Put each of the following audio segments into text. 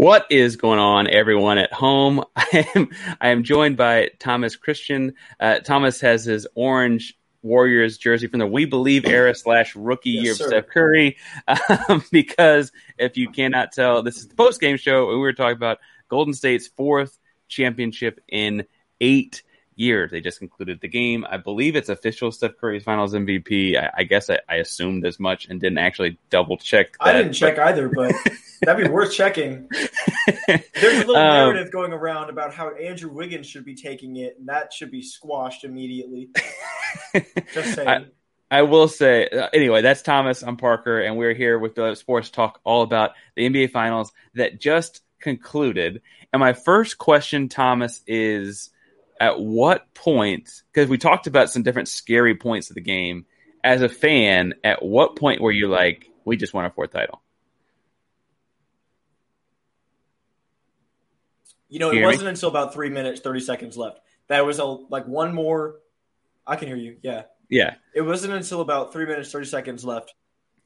What is going on, everyone at home? I am I am joined by Thomas Christian. Uh, Thomas has his orange Warriors jersey from the We Believe era slash rookie Yes, year of sir. Steph Curry. Um, because if you cannot tell, this is the post game show, and we were talking about Golden State's fourth championship in eight years. They just concluded the game. I believe it's official Steph Curry's Finals MVP. I, I guess I, I assumed as much and didn't actually double check. I didn't check either, but that'd be worth checking. There's a little Um, narrative going around about how Andrew Wiggins should be taking it, and that should be squashed immediately. Just saying. I- I will say, uh, anyway, that's Thomas. I'm Parker, and we're here with the Sports Talk all about the NBA Finals that just concluded. And my first question, Thomas, is at what point, because we talked about some different scary points of the game, as a fan, at what point were you like, we just won our fourth title? You know, Can it you hear me? wasn't until about three minutes, thirty seconds left. That was a like one more. I can hear you. Yeah, Yeah. it wasn't until about three minutes, thirty seconds left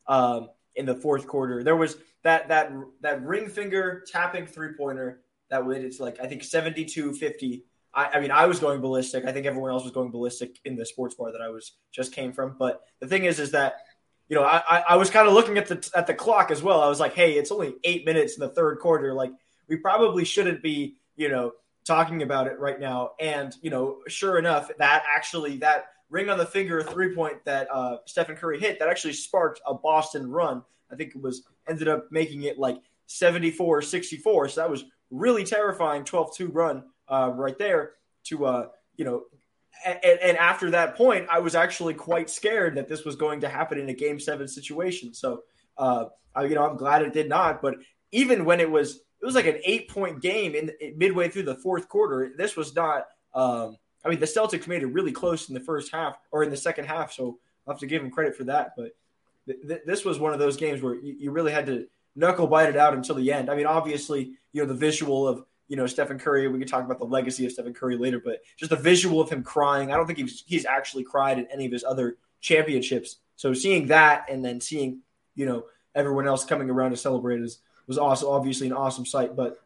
um, in the fourth quarter. There was that that that ring finger tapping three pointer that would it's like I think 72-50. I, I mean, I was going ballistic. I think everyone else was going ballistic in the sports bar that I was just came from. But the thing is, is that you know, I, I, was kind of looking at the at the clock as well. I was like, hey, it's only eight minutes in the third quarter. Like, we probably shouldn't be, you know, talking about it right now. And you know, sure enough, that actually that ring on the finger three point that uh, Stephen Curry hit that actually sparked a Boston run. I think it was ended up making it like 74-64. So that was really terrifying 12-2 run uh, right there to uh, you know and, and after that point, I was actually quite scared that this was going to happen in a game seven situation. So, uh, I, you know, I'm glad it did not. But even when it was, it was like an eight point game in, midway through the fourth quarter. This was not. Um, I mean, the Celtics made it really close in the first half or in the second half. So I'll have to give them credit for that. But th- th- this was one of those games where you, you really had to knuckle bite it out until the end. I mean, obviously, you know, the visual of you know Stephen Curry. We can talk about the legacy of Stephen Curry later, but just the visual of him crying. I don't think he's he's actually cried in any of his other championships. So seeing that and then seeing you know everyone else coming around to celebrate is was also obviously an awesome sight. But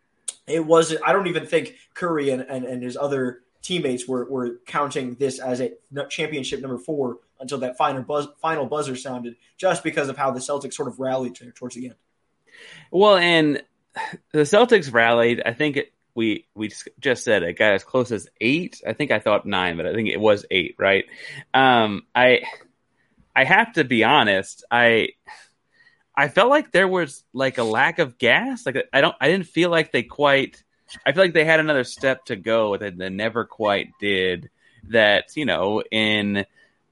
it wasn't. I don't even think Curry and and, and his other teammates were were counting this as a championship number four until that final buzz, final buzzer sounded, just because of how the Celtics sort of rallied to- towards the end. Well, and the Celtics rallied. I think it, we we just said it got as close as eight. I think I thought nine, but I think it was eight. Right? Um, I I have to be honest. I I felt like there was like a lack of gas. Like I don't, I didn't feel like they quite. I feel like they had another step to go that they never quite did. That you know in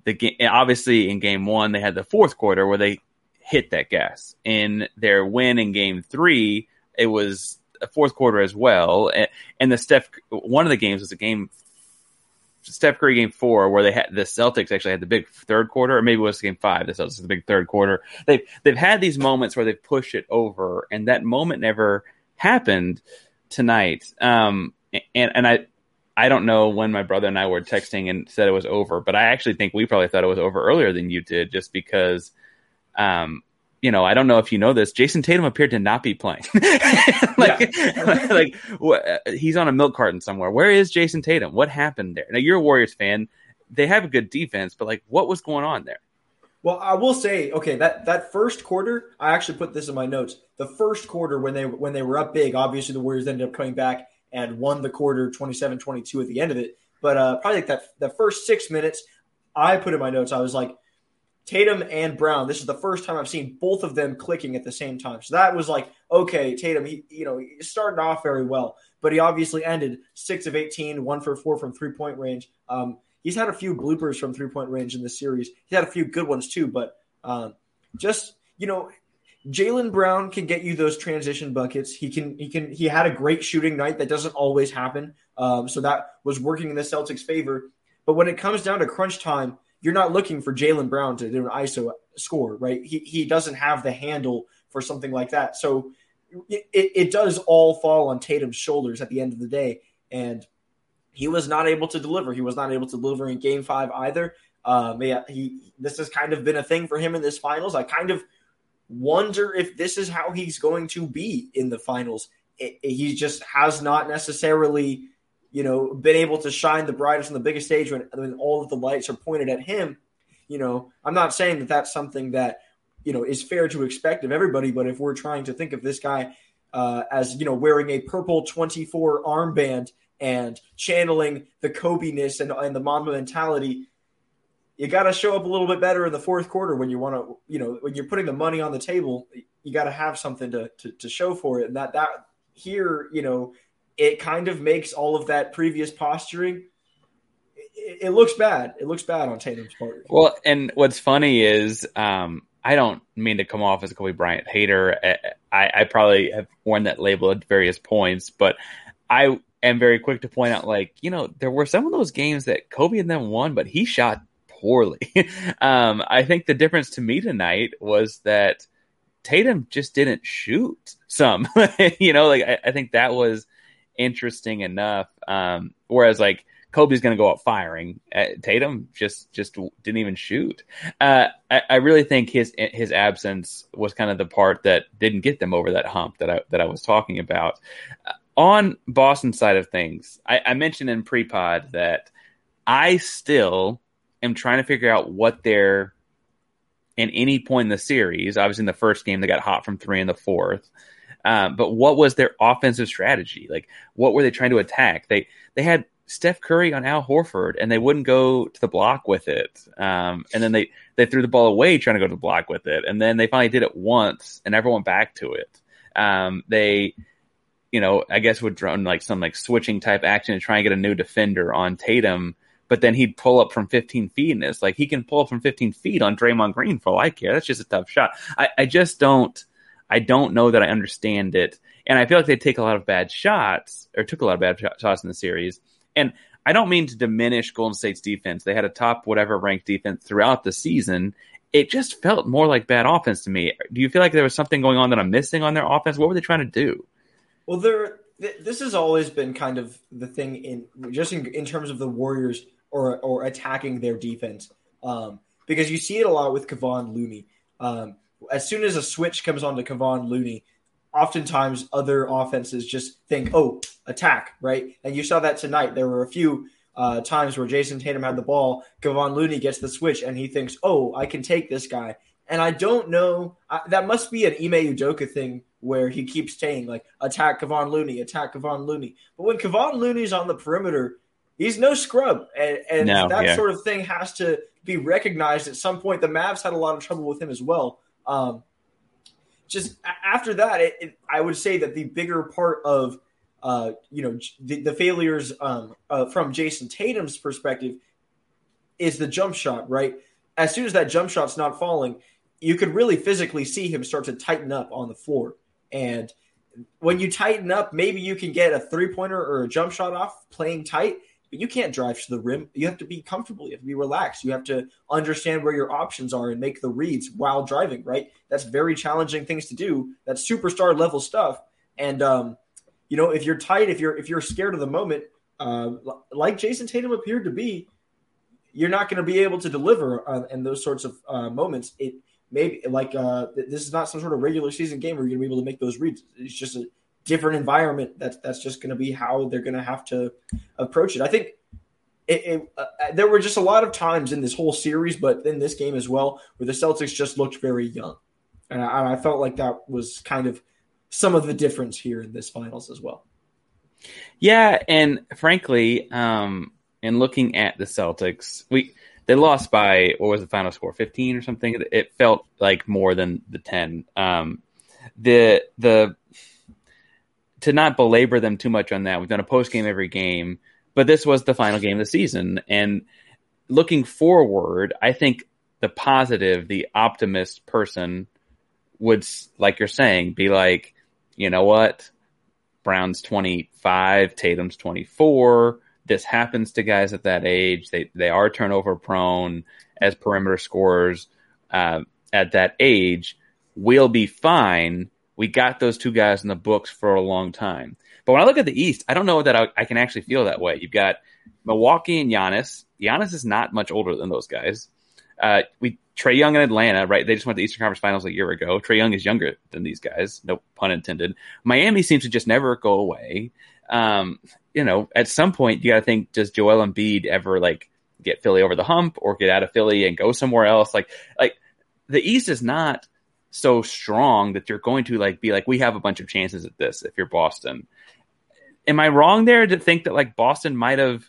the game, obviously in game one they had the fourth quarter where they hit that gas. In their win in game three, it was a fourth quarter as well. And, and the Steph, one of the games was a game Steph Curry game four, where they had the Celtics actually had the big third quarter, or maybe it was game five. The Celtics the big third quarter. They've they've had these moments where they've pushed it over, and that moment never happened tonight. Um, and and I I don't know when my brother and I were texting and said it was over, but I actually think we probably thought it was over earlier than you did, just because. Um, you know, I don't know if you know this. Jayson Tatum appeared to not be playing. like, like he's on a milk carton somewhere. Where is Jayson Tatum? What happened there? Now you're a Warriors fan. They have a good defense, but like, what was going on there? Well, I will say, okay, that that first quarter, I actually put this in my notes. The first quarter when they when they were up big, obviously the Warriors ended up coming back and won the quarter 27-22 at the end of it. But uh, probably like that the first six minutes, I put in my notes. I was like, Tatum and Brown. This is the first time I've seen both of them clicking at the same time. So that was like, okay, Tatum, he you know, he started off very well, but he obviously ended six of 18, one for four from three point range. Um, he's had a few bloopers from three point range in the series. He had a few good ones too, but um, just you know, Jaylen Brown can get you those transition buckets. He can he can he had a great shooting night that doesn't always happen. Um, so that was working in the Celtics' favor. But when it comes down to crunch time, you're not looking for Jaylen Brown to do an ISO score, right? He, he doesn't have the handle for something like that. So it, it does all fall on Tatum's shoulders at the end of the day. And he was not able to deliver. He was not able to deliver in game five either. Um, yeah, he this has kind of been a thing for him in this finals. I kind of wonder if this is how he's going to be in the finals. It, it, he just has not necessarily you know, been able to shine the brightest on the biggest stage when, when all of the lights are pointed at him. You know, I'm not saying that that's something that, you know, is fair to expect of everybody, but if we're trying to think of this guy uh, as, you know, wearing a purple 24 armband and channeling the Kobe-ness and, and the Mamba mentality, you got to show up a little bit better in the fourth quarter when you want to, you know, when you're putting the money on the table, you got to have something to, to, to show for it. And that, that here, you know, it kind of makes all of that previous posturing. It, it looks bad. It looks bad on Tatum's part. Well, and what's funny is um, I don't mean to come off as a Kobe Bryant hater. I, I probably have worn that label at various points, but I am very quick to point out, like you know, there were some of those games that Kobe and them won, but he shot poorly. um, I think the difference to me tonight was that Tatum just didn't shoot some. you know, like I, I, think that was interesting enough. Um, whereas like Kobe's going to go out firing. Uh, Tatum just just didn't even shoot. Uh, I, I, really think his his absence was kind of the part that didn't get them over that hump that I that I was talking about. Uh, on Boston side of things, I, I mentioned in pre-pod that I still am trying to figure out what their in any point in the series. Obviously, in the first game, they got hot from three in the fourth. Um, but what was their offensive strategy? Like, what were they trying to attack? They they had Steph Curry on Al Horford, and they wouldn't go to the block with it. Um, and then they they threw the ball away trying to go to the block with it, and then they finally did it once, and never went back to it. Um, they, you know, I guess would run like some like switching type action to try and get a new defender on Tatum. But then he'd pull up from 15 feet, and it's like he can pull up from 15 feet on Draymond Green for all I care. That's just a tough shot. I, I just don't. I don't know that I understand it. And I feel like they take a lot of bad shots, or took a lot of bad shots in the series. And I don't mean to diminish Golden State's defense. They had a top whatever ranked defense throughout the season. It just felt more like bad offense to me. Do you feel like there was something going on that I'm missing on their offense? What were they trying to do? Well, there. This has always been kind of the thing in just in, in terms of the Warriors or or attacking their defense, um, because you see it a lot with Kevon Looney. Um, as soon as a switch comes on to Kevon Looney, oftentimes other offenses just think, oh, attack, right? And you saw that tonight. There were a few uh, times where Jayson Tatum had the ball, Kevon Looney gets the switch, and he thinks, oh, I can take this guy. And I don't know. I, that must be an Ime Udoka thing where he keeps saying, like, attack Kevon Looney, attack Kevon Looney. But when Kevon Looney's on the perimeter, he's no scrub. And, and no, that yeah. sort of thing has to be recognized at some point. The Mavs had a lot of trouble with him as well. Um, just after that, it, it, I would say that the bigger part of uh, you know the, the failures um, uh, from Jayson Tatum's perspective is the jump shot. Right, as soon as that jump shot's not falling, you could really physically see him start to tighten up on the floor. And when you tighten up, maybe you can get a three pointer or a jump shot off playing tight you can't drive to the rim. You have to be comfortable. You have to be relaxed. You have to understand where your options are and make the reads while driving, right? That's very challenging things to do. That's superstar level stuff. And um, you know, if you're tight, if you're if you're scared of the moment, uh, like Jayson Tatum appeared to be, you're not going to be able to deliver uh, in those sorts of uh, moments. It maybe like uh, this is not some sort of regular season game where you're going to be able to make those reads. It's just a different environment. That's that's just going to be how they're going to have to approach it. I think it, it, uh, there were just a lot of times in this whole series, but in this game as well, where the Celtics just looked very young, and I, I felt like that was kind of some of the difference here in this finals as well. Yeah, and frankly, um, in looking at the Celtics, we they lost by what was the final score, fifteen or something. It felt like more than the ten. Um, the the to not belabor them too much on that, we've done a post game every game, but this was the final game of the season. And looking forward, I think the positive, the optimist person would, like you're saying, be like, you know what? Brown's 25, Tatum's 24. This happens to guys at that age. They they are turnover prone as perimeter scorers uh, at that age. We'll be fine we got those two guys in the books for a long time. But when I look at the East, I don't know that I, I can actually feel that way. You've got Milwaukee and Giannis. Giannis is not much older than those guys. Uh, we Trae Young in Atlanta, right? They just went to the Eastern Conference Finals a year ago. Trae Young is younger than these guys, no pun intended. Miami seems to just never go away. Um, you know, at some point you got to think: Does Joel Embiid ever like get Philly over the hump, or get out of Philly and go somewhere else? Like, like the East is not so strong that you're going to like be like, we have a bunch of chances at this if you're Boston. Am I wrong there to think that like Boston might have?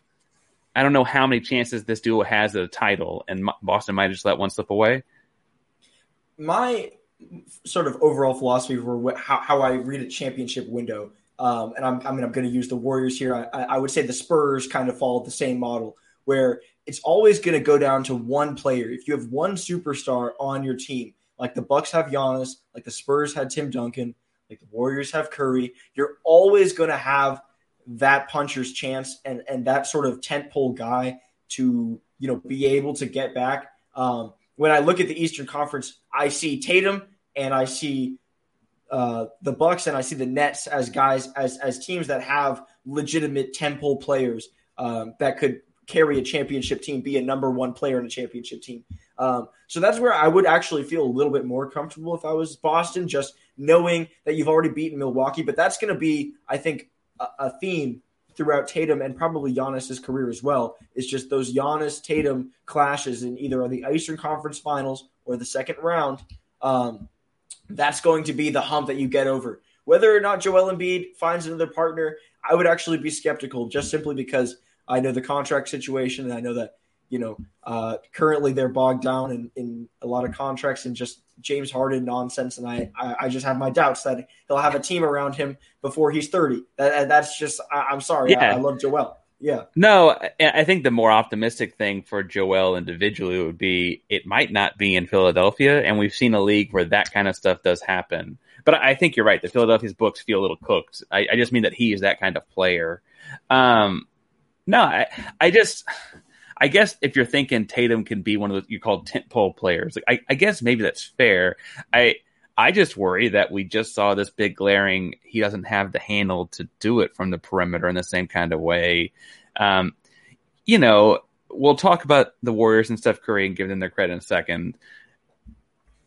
I don't know how many chances this duo has at a title, and Boston might just let one slip away. My sort of overall philosophy for how, how I read a championship window, um, and I'm, I mean, I'm going to use the Warriors here. I, I would say the Spurs kind of follow the same model where it's always going to go down to one player. If you have one superstar on your team, like the Bucks have Giannis, like the Spurs had Tim Duncan, like the Warriors have Curry. You're always going to have that puncher's chance and and that sort of tentpole guy to you know be able to get back. Um, when I look at the Eastern Conference, I see Tatum and I see uh, the Bucks and I see the Nets as guys as as teams that have legitimate tentpole players um, that could carry a championship team, be a number one player in a championship team. Um, so that's where I would actually feel a little bit more comfortable if I was Boston, just knowing that you've already beaten Milwaukee. But that's going to be, I think, a, a, theme throughout Tatum and probably Giannis's career as well. Is just those Giannis Tatum clashes in either the Eastern Conference Finals or the second round. Um, that's going to be the hump that you get over. Whether or not Joel Embiid finds another partner, I would actually be skeptical just simply because I know the contract situation and I know that you know, uh, currently they're bogged down in, in a lot of contracts and just James Harden nonsense. And I, I, I, just have my doubts that he'll have a team around him before he's 30. That, that's just, I, am sorry. Yeah. I, I, love Joel. Yeah. No, I think the more optimistic thing for Joel individually would be it might not be in Philadelphia. And we've seen a league where that kind of stuff does happen. But I think you're right. The Philadelphia's books feel a little cooked. I, I just mean that he is that kind of player. Um, no, I, I just, I guess if you're thinking Tatum can be one of the you call tentpole players, like I, I guess maybe that's fair. I I just worry that we just saw this big glaring. He doesn't have the handle to do it from the perimeter in the same kind of way. Um, you know, we'll talk about the Warriors and Steph Curry and give them their credit in a second.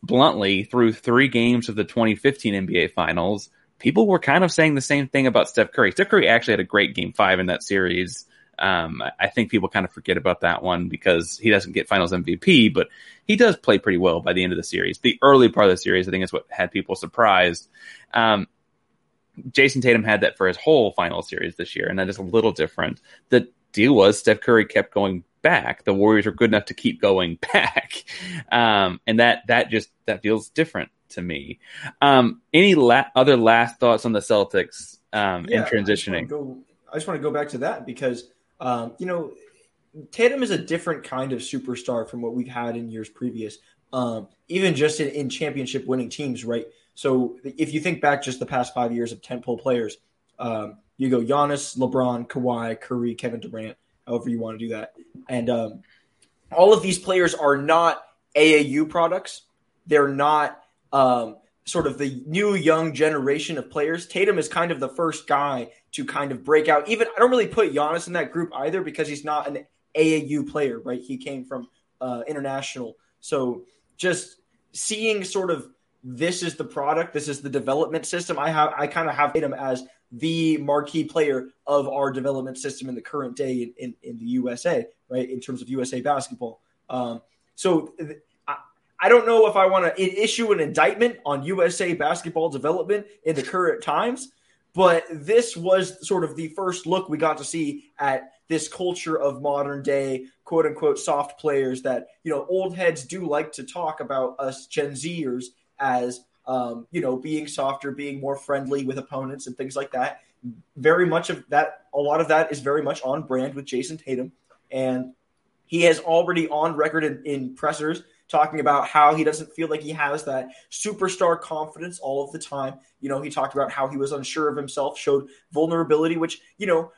Bluntly, through three games of the 2015 NBA Finals, people were kind of saying the same thing about Steph Curry. Steph Curry actually had a great game five in that series. Um, I think people kind of forget about that one because he doesn't get finals MVP, but he does play pretty well by the end of the series. The early part of the series, I think, is what had people surprised. Um, Jayson Tatum had that for his whole final series this year, and that is a little different. The deal was Steph Curry kept going back. The Warriors were good enough to keep going back, um, and that that just that feels different to me. Um, any la- other last thoughts on the Celtics um, Yeah, in transitioning? I just, go, I just want to go back to that because um, you know Tatum is a different kind of superstar from what we've had in years previous. Um, even just in, in championship winning teams, right? So if you think back just the past five years of tentpole players, um, you go Giannis, LeBron, Kawhi, Curry, Kevin Durant, however you want to do that, and um, all of these players are not AAU products. They're not um, sort of the new young generation of players. Tatum is kind of the first guy to kind of break out. Even I don't really put Giannis in that group either because he's not an AAU player, right? He came from uh, international. So just seeing sort of this is the product, this is the development system. I have I kind of have Tatum as the marquee player of our development system in the current day in, in, in the USA, right? In terms of USA basketball. Um, so I, I don't know if I want to issue an indictment on USA basketball development in the current times, but this was sort of the first look we got to see at this culture of modern day quote unquote soft players that you know old heads do like to talk about us Gen Zers as um, you know being softer, being more friendly with opponents and things like that. Very much of that, a lot of that is very much on brand with Jayson Tatum, and he has already on record in, in pressers talking about how he doesn't feel like he has that superstar confidence all of the time. You know, he talked about how he was unsure of himself, showed vulnerability, which, you know,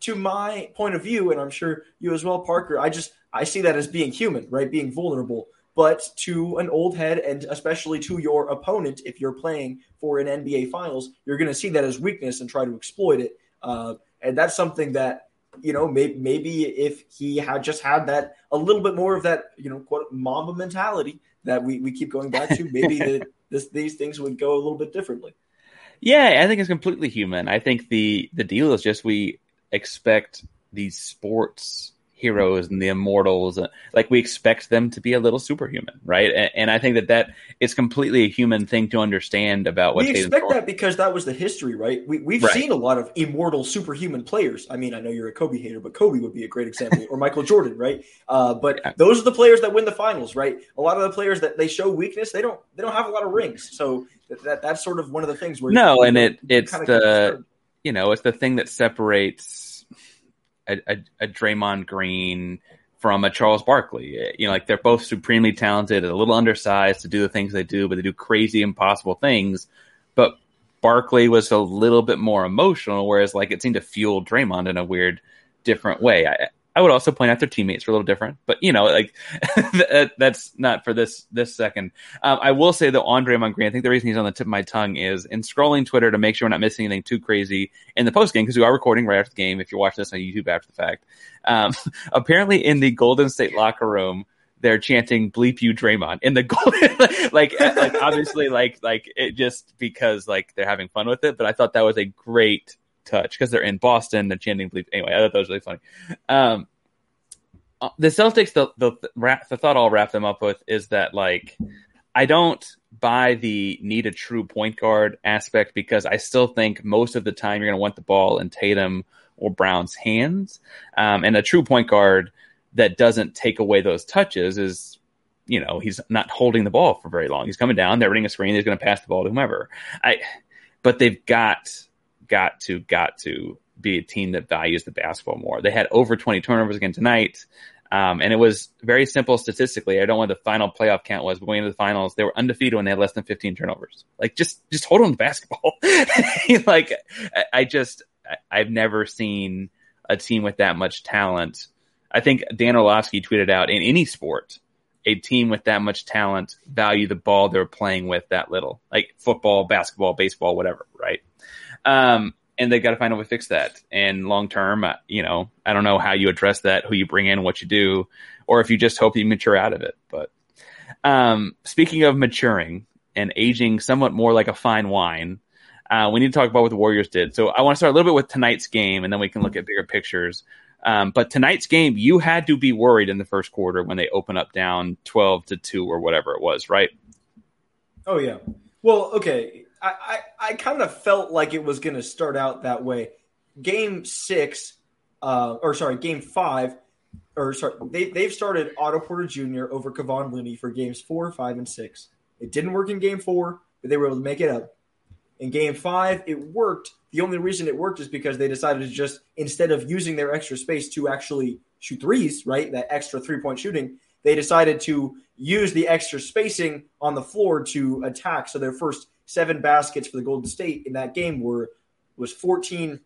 to my point of view, and I'm sure you as well, Parker, I just I see that as being human, right? Being vulnerable. But to an old head, and especially to your opponent, if you're playing for an NBA Finals, you're going to see that as weakness and try to exploit it. Uh, and that's something that you know maybe, maybe if he had just had that a little bit more of that you know quote mamba mentality that we, we keep going back to, maybe the, this, these things would go a little bit differently. Yeah, I think it's completely human. I think the the deal is just we expect these sports heroes and the immortals uh, like we expect them to be a little superhuman right? And, and i think that that is completely a human thing to understand about what we expect that because that was the history right? We, we've right. seen a lot of immortal superhuman players. I mean i know you're a kobe hater but kobe would be a great example or michael jordan right? Uh, but yeah. those are the players that win the finals right? A lot of the players that they show weakness they don't they don't have a lot of rings. So that, that that's sort of one of the things where no and it it's the you know it's the thing that separates a, a, a Draymond Green from a Charles Barkley. You know, like they're both supremely talented, a little undersized to do the things they do, but they do crazy, impossible things. But Barkley was a little bit more emotional, whereas like it seemed to fuel Draymond in a weird, different way. I, I would also point out their teammates were a little different, but you know, like that's not for this this second. Um, I will say that Andre Green, I think the reason he's on the tip of my tongue is in scrolling Twitter to make sure we're not missing anything too crazy in the post game because we are recording right after the game. If you're watching this on YouTube after the fact, um, apparently in the Golden State locker room, they're chanting "Bleep you, Draymond" in the golden, like, like obviously, like, like it just because like they're having fun with it. But I thought that was a great touch because they're in Boston. They're chanting bleep. Anyway, I thought that was really funny. Um, uh, the Celtics, the, the, the, the thought I'll wrap them up with is that like I don't buy the need a true point guard aspect because I still think most of the time you're going to want the ball in Tatum or Brown's hands, um, and a true point guard that doesn't take away those touches is you know he's not holding the ball for very long. He's coming down, they're running a screen, he's going to pass the ball to whomever. I, but they've got got to got to be a team that values the basketball more. They had over 20 turnovers again tonight. Um, and it was very simple statistically. I don't know what the final playoff count was, but going into the finals, they were undefeated when they had less than 15 turnovers. Like just, just hold on to basketball. like I just, I've never seen a team with that much talent. I think Dan Orlovsky tweeted out in any sport, a team with that much talent value the ball they're playing with that little, like football, basketball, baseball, whatever, right? Um, and they've got to find a way to fix that. And long term, uh, you know, I don't know how you address that, who you bring in, what you do, or if you just hope you mature out of it. But um, speaking of maturing and aging somewhat more like a fine wine, uh, we need to talk about what the Warriors did. So I want to start a little bit with tonight's game, and then we can look at bigger pictures. Um, but tonight's game, you had to be worried in the first quarter when they open up down twelve to two or whatever it was, right? Oh yeah. Well, okay. I, I, I kind of felt like it was going to start out that way. Game six, uh, or sorry, game five, or sorry, they, they've started Otto Porter Jr. over Kevon Looney for games four, five, and six It didn't work in game four, but they were able to make it up. In game five, it worked. The only reason it worked is because they decided to just, instead of using their extra space to actually shoot threes, right? That extra three point shooting, they decided to use the extra spacing on the floor to attack. So their first seven baskets for the Golden State in that game were was 14,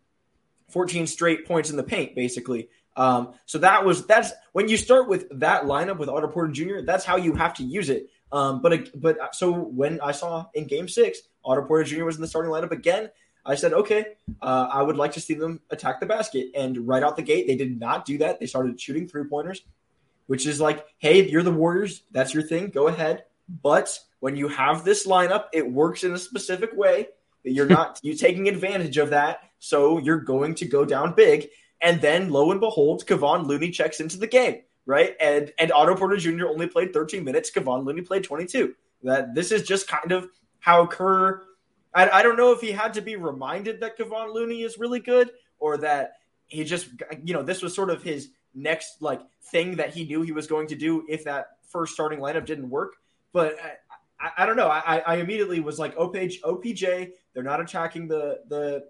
14 straight points in the paint, basically. Um, so that was that's when you start with that lineup with Otto Porter Jr. That's how you have to use it. Um, but but so when I saw in Game Six, Otto Porter Jr. was in the starting lineup again. I said, okay, uh, I would like to see them attack the basket. And right out the gate, they did not do that. They started shooting three pointers, which is like, hey, you're the Warriors. That's your thing. Go ahead. But when you have this lineup, it works in a specific way that you're not you taking advantage of that. So you're going to go down big. And then lo and behold, Kevon Looney checks into the game, right? And and Otto Porter Jr. only played 13 minutes. Kevon Looney played 22. That this is just kind of how Kerr I, I don't know if he had to be reminded that Kevon Looney is really good or that he just, you know, this was sort of his next like thing that he knew he was going to do if that first starting lineup didn't work. But I, I, I don't know. I, I immediately was like, OPJ, OPJ, they're not attacking the the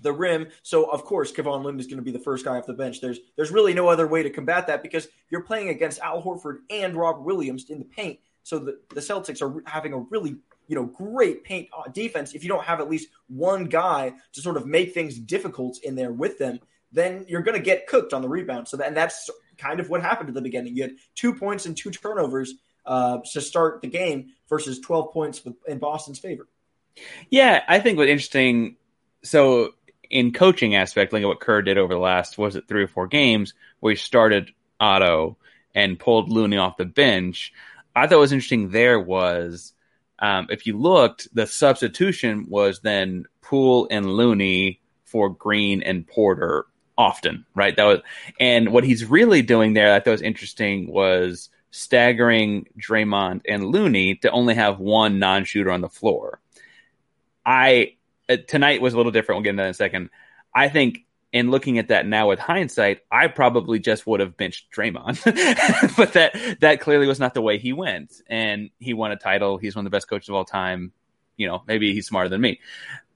the rim. So of course, Kevon Looney is going to be the first guy off the bench. There's there's really no other way to combat that because you're playing against Al Horford and Rob Williams in the paint. So the, the Celtics are having a really you know, great paint defense, if you don't have at least one guy to sort of make things difficult in there with them, then you're going to get cooked on the rebound. So that, and that's kind of what happened at the beginning. You had two points and two turnovers uh, to start the game versus 12 points in Boston's favor. Yeah, I think what's interesting. So in coaching aspect, at what Kerr did over the last was it three or four games where he started Otto and pulled Looney off the bench. I thought was interesting there was um, if you looked, the substitution was then Poole and Looney for Green and Porter often, right? That was, and what he's really doing there, I thought was interesting, was staggering Draymond and Looney to only have one non-shooter on the floor. I uh, tonight was a little different. We'll get into that in a second. I think in looking at that now with hindsight, I probably just would have benched Draymond, but that that clearly was not the way he went, and he won a title. He's one of the best coaches of all time. You know, maybe he's smarter than me.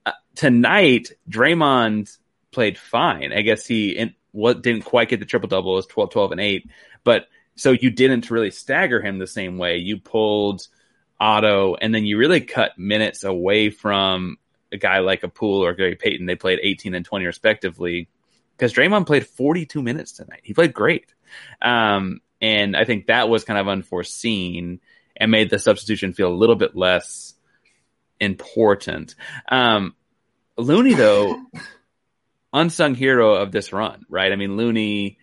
Uh, tonight, Draymond played fine. I guess he in, what didn't quite get the triple double. It was 12, 12, and eight, but so you didn't really stagger him the same way. You pulled Otto, and then you really cut minutes away from a guy like a Poole or Gary Payton, they played 18 and 20 respectively. Because Draymond played 42 minutes tonight. He played great. Um, and I think that was kind of unforeseen and made the substitution feel a little bit less important. Um, Looney, though, unsung hero of this run, right? I mean, Looney,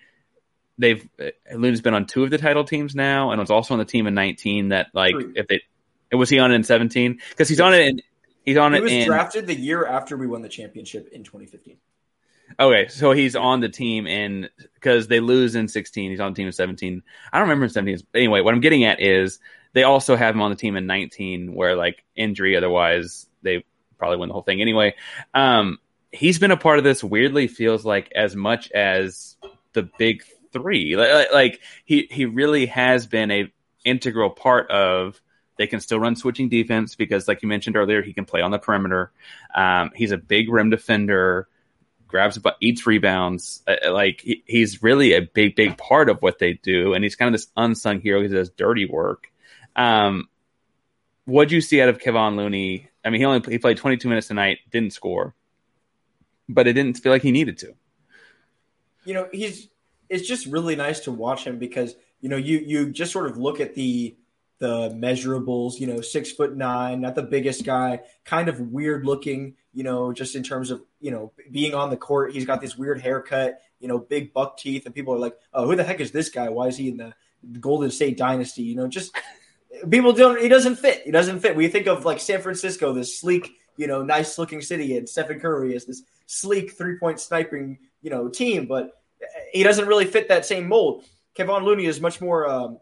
they've Looney's been on two of the title teams now, and was also on the team in 19. That like, if it was he on it in 17? Because he's on it in He's on he it. was in, drafted the year after we won the championship in 2015. Okay, so he's on the team in because they lose in 16. He's on the team in 17. I don't remember in 17. Anyway, what I'm getting at is they also have him on the team in 19, where like injury, otherwise they probably win the whole thing anyway. Um, he's been a part of this. Weirdly, feels like as much as the big three. Like, like he he really has been a integral part of they can still run switching defense because, like you mentioned earlier, he can play on the perimeter. Um, he's a big rim defender, grabs about eats rebounds. Uh, uh, like he, he's really a big, big part of what they do, and he's kind of this unsung hero. He does dirty work. Um, what do you see out of Kevon Looney? I mean, he only he played 22 minutes tonight, didn't score, but it didn't feel like he needed to. You know, he's it's just really nice to watch him because you know you you just sort of look at the the measurables, you know, six foot nine, not the biggest guy, kind of weird looking, you know, just in terms of, you know, being on the court. He's got this weird haircut, you know, big buck teeth, and people are like, oh, who the heck is this guy? Why is he in the Golden State dynasty? You know, just people don't, he doesn't fit. He doesn't fit. We think of like San Francisco, this sleek, you know, nice looking city, and Stephen Curry is this sleek three point sniping, you know, team, but he doesn't really fit that same mold. Kevon Looney is much more um,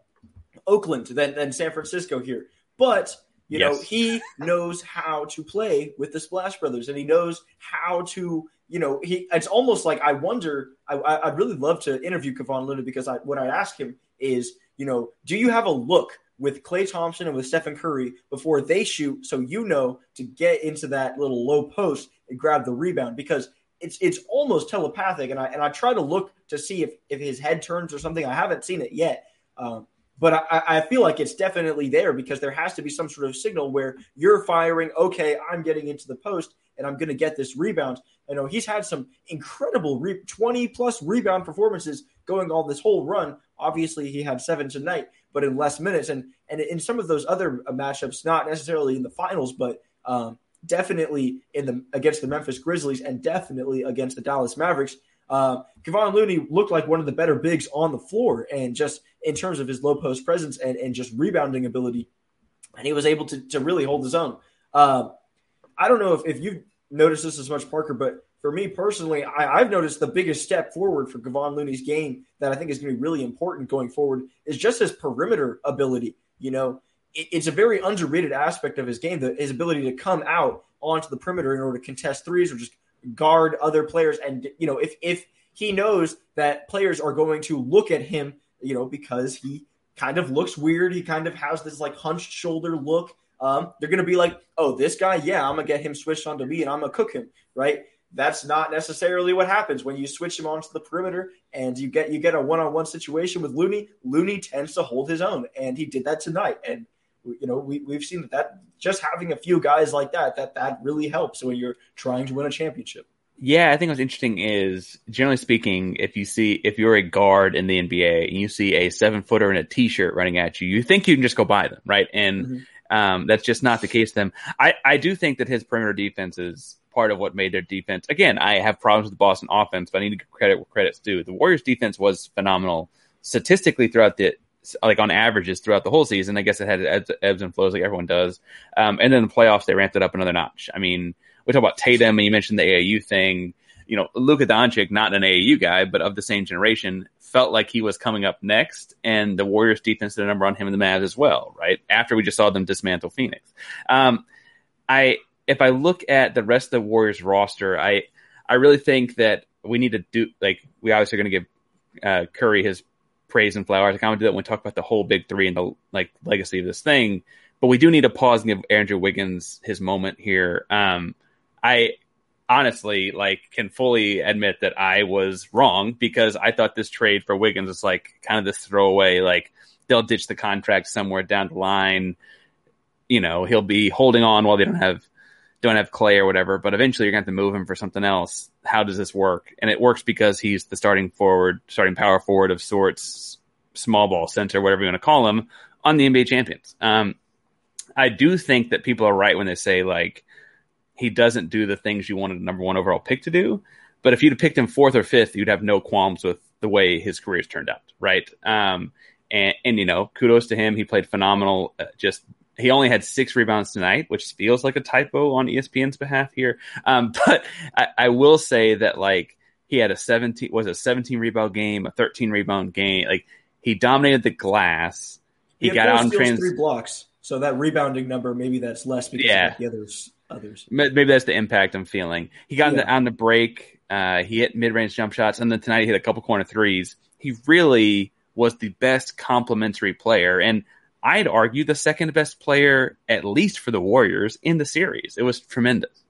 Oakland than, than San Francisco here. But you yes. know, he knows how to play with the Splash Brothers, and he knows how to, you know, he. It's almost like I wonder. I, I, would really love to interview Kevon Looney because I, what I ask him is, you know, do you have a look with Klay Thompson and with Stephen Curry before they shoot, so you know to get into that little low post and grab the rebound because it's it's almost telepathic. And I and I try to look to see if if his head turns or something. I haven't seen it yet. Um, but I, I, feel like it's definitely there because there has to be some sort of signal where you're firing. Okay, I'm getting into the post and I'm going to get this rebound. I know he's had some incredible re- 20 plus rebound performances going all this whole run. Obviously, he had seven tonight, but in less minutes. And and in some of those other matchups, not necessarily in the finals, but um, definitely in the against the Memphis Grizzlies and definitely against the Dallas Mavericks. Uh, Kevon Looney looked like one of the better bigs on the floor, and just in terms of his low post presence and, and just rebounding ability, and he was able to, to really hold his own. Uh, I don't know if, if you've noticed this as much, Parker, but for me personally, I, have noticed the biggest step forward for Kevon Looney's game that I think is going to be really important going forward is just his perimeter ability. You know, it's a very underrated aspect of his game, the, his ability to come out onto the perimeter in order to contest threes or just guard other players. And, you know, if, if he knows that players are going to look at him, you know, because he kind of looks weird, he kind of has this like hunched shoulder look. Um, they're going to be like, oh, this guy, yeah, I'm to get him switched onto me and I'm to cook him, right? that's not necessarily what happens when you switch him onto the perimeter and you get you get a one-on-one situation with Looney. Looney tends to hold his own, and he did that tonight. And you know we we've seen that, that just having a few guys like that that that really helps when you're trying to win a championship. Yeah, I think what's interesting is generally speaking, if you see if you're a guard in the NBA and you see a seven footer in a t-shirt running at you, you think you can just go buy them, right? And mm-hmm. um, that's just not the case. To them, I I do think that his perimeter defense is part of what made their defense. Again, I have problems with the Boston offense, but I need to give credit where credit's due. The Warriors defense was phenomenal statistically throughout the like on averages throughout the whole season. I guess it had ebbs and flows like everyone does. Um, and then the playoffs, they ramped it up another notch. I mean, we talk about Tatum and you mentioned the AAU thing. You know, Luka Doncic, not an AAU guy, but of the same generation, felt like he was coming up next, and the Warriors defense did a number on him and the Mavs as well, right? After we just saw them dismantle Phoenix. Um, I if I look at the rest of the Warriors roster, I I really think that we need to do like we obviously are going to give uh, Curry his praise and flowers. I kind of do that when we talk about the whole big three and the like legacy of this thing. But we do need to pause and give Andrew Wiggins his moment here. Um, I honestly like can fully admit that I was wrong because I thought this trade for Wiggins was like kind of this throwaway, like they'll ditch the contract somewhere down the line. You know, he'll be holding on while they don't have don't have Klay or whatever, but eventually you're going to have to move him for something else. How does this work? And it works because he's the starting forward, starting power forward of sorts, small ball center, whatever you want to call him, on the NBA champions. Um, I do think that people are right when they say like he doesn't do the things you wanted a number one overall pick to do. But if you'd have picked him fourth or fifth, you'd have no qualms with the way his career's turned out, right? Um, and, and you know, kudos to him. He played phenomenal. Uh, just he only had six rebounds tonight, which feels like a typo on ESPN's behalf here. Um, but I, I, will say that like he had a 17 was a 17 rebound game, a 13 rebound game. Like he dominated the glass. He, he got out and trans three blocks. So that rebounding number, maybe that's less because yeah. the others. Others. Maybe that's the impact I'm feeling. He got yeah. the, on the break. Uh, he hit mid range jump shots, and then tonight he hit a couple corner threes. He really was the best complementary player. And I'd argue the second best player, at least for the Warriors, in the series. It was tremendous.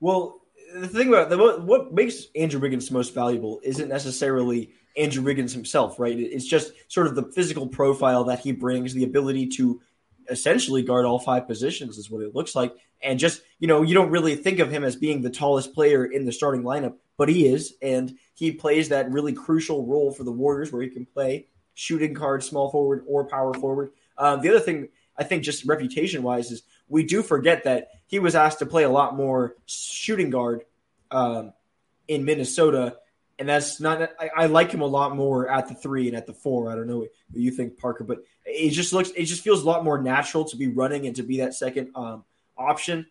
Well, the thing about the, what makes Andrew Wiggins most valuable isn't necessarily Andrew Wiggins himself, right? It's just sort of the physical profile that he brings, the ability to essentially guard all five positions is what it looks like. And just, you know, you don't really think of him as being the tallest player in the starting lineup, but he is. And he plays that really crucial role for the Warriors where he can play shooting guard, small forward, or power forward. Um, the other thing I think, just reputation wise, is we do forget that he was asked to play a lot more shooting guard um, in Minnesota, and that's not. I, I, like him a lot more at the three and at the four. I don't know what you think, Parker, but it just looks, it just feels a lot more natural to be running and to be that second um, option.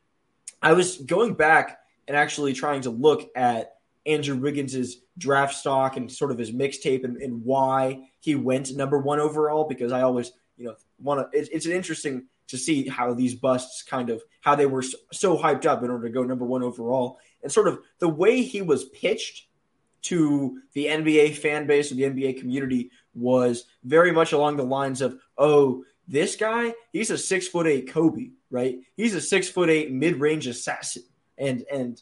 I was going back and actually trying to look at Andrew Wiggins's draft stock and sort of his mixtape and, and why he went number one overall because I always, you know, want to. It's, it's interesting to see how these busts kind of how they were so, so hyped up in order to go number one overall, and sort of the way he was pitched to the NBA fan base or the NBA community was very much along the lines of, oh, this guy, he's a six foot eight Kobe, right? He's a six foot eight mid range assassin. And and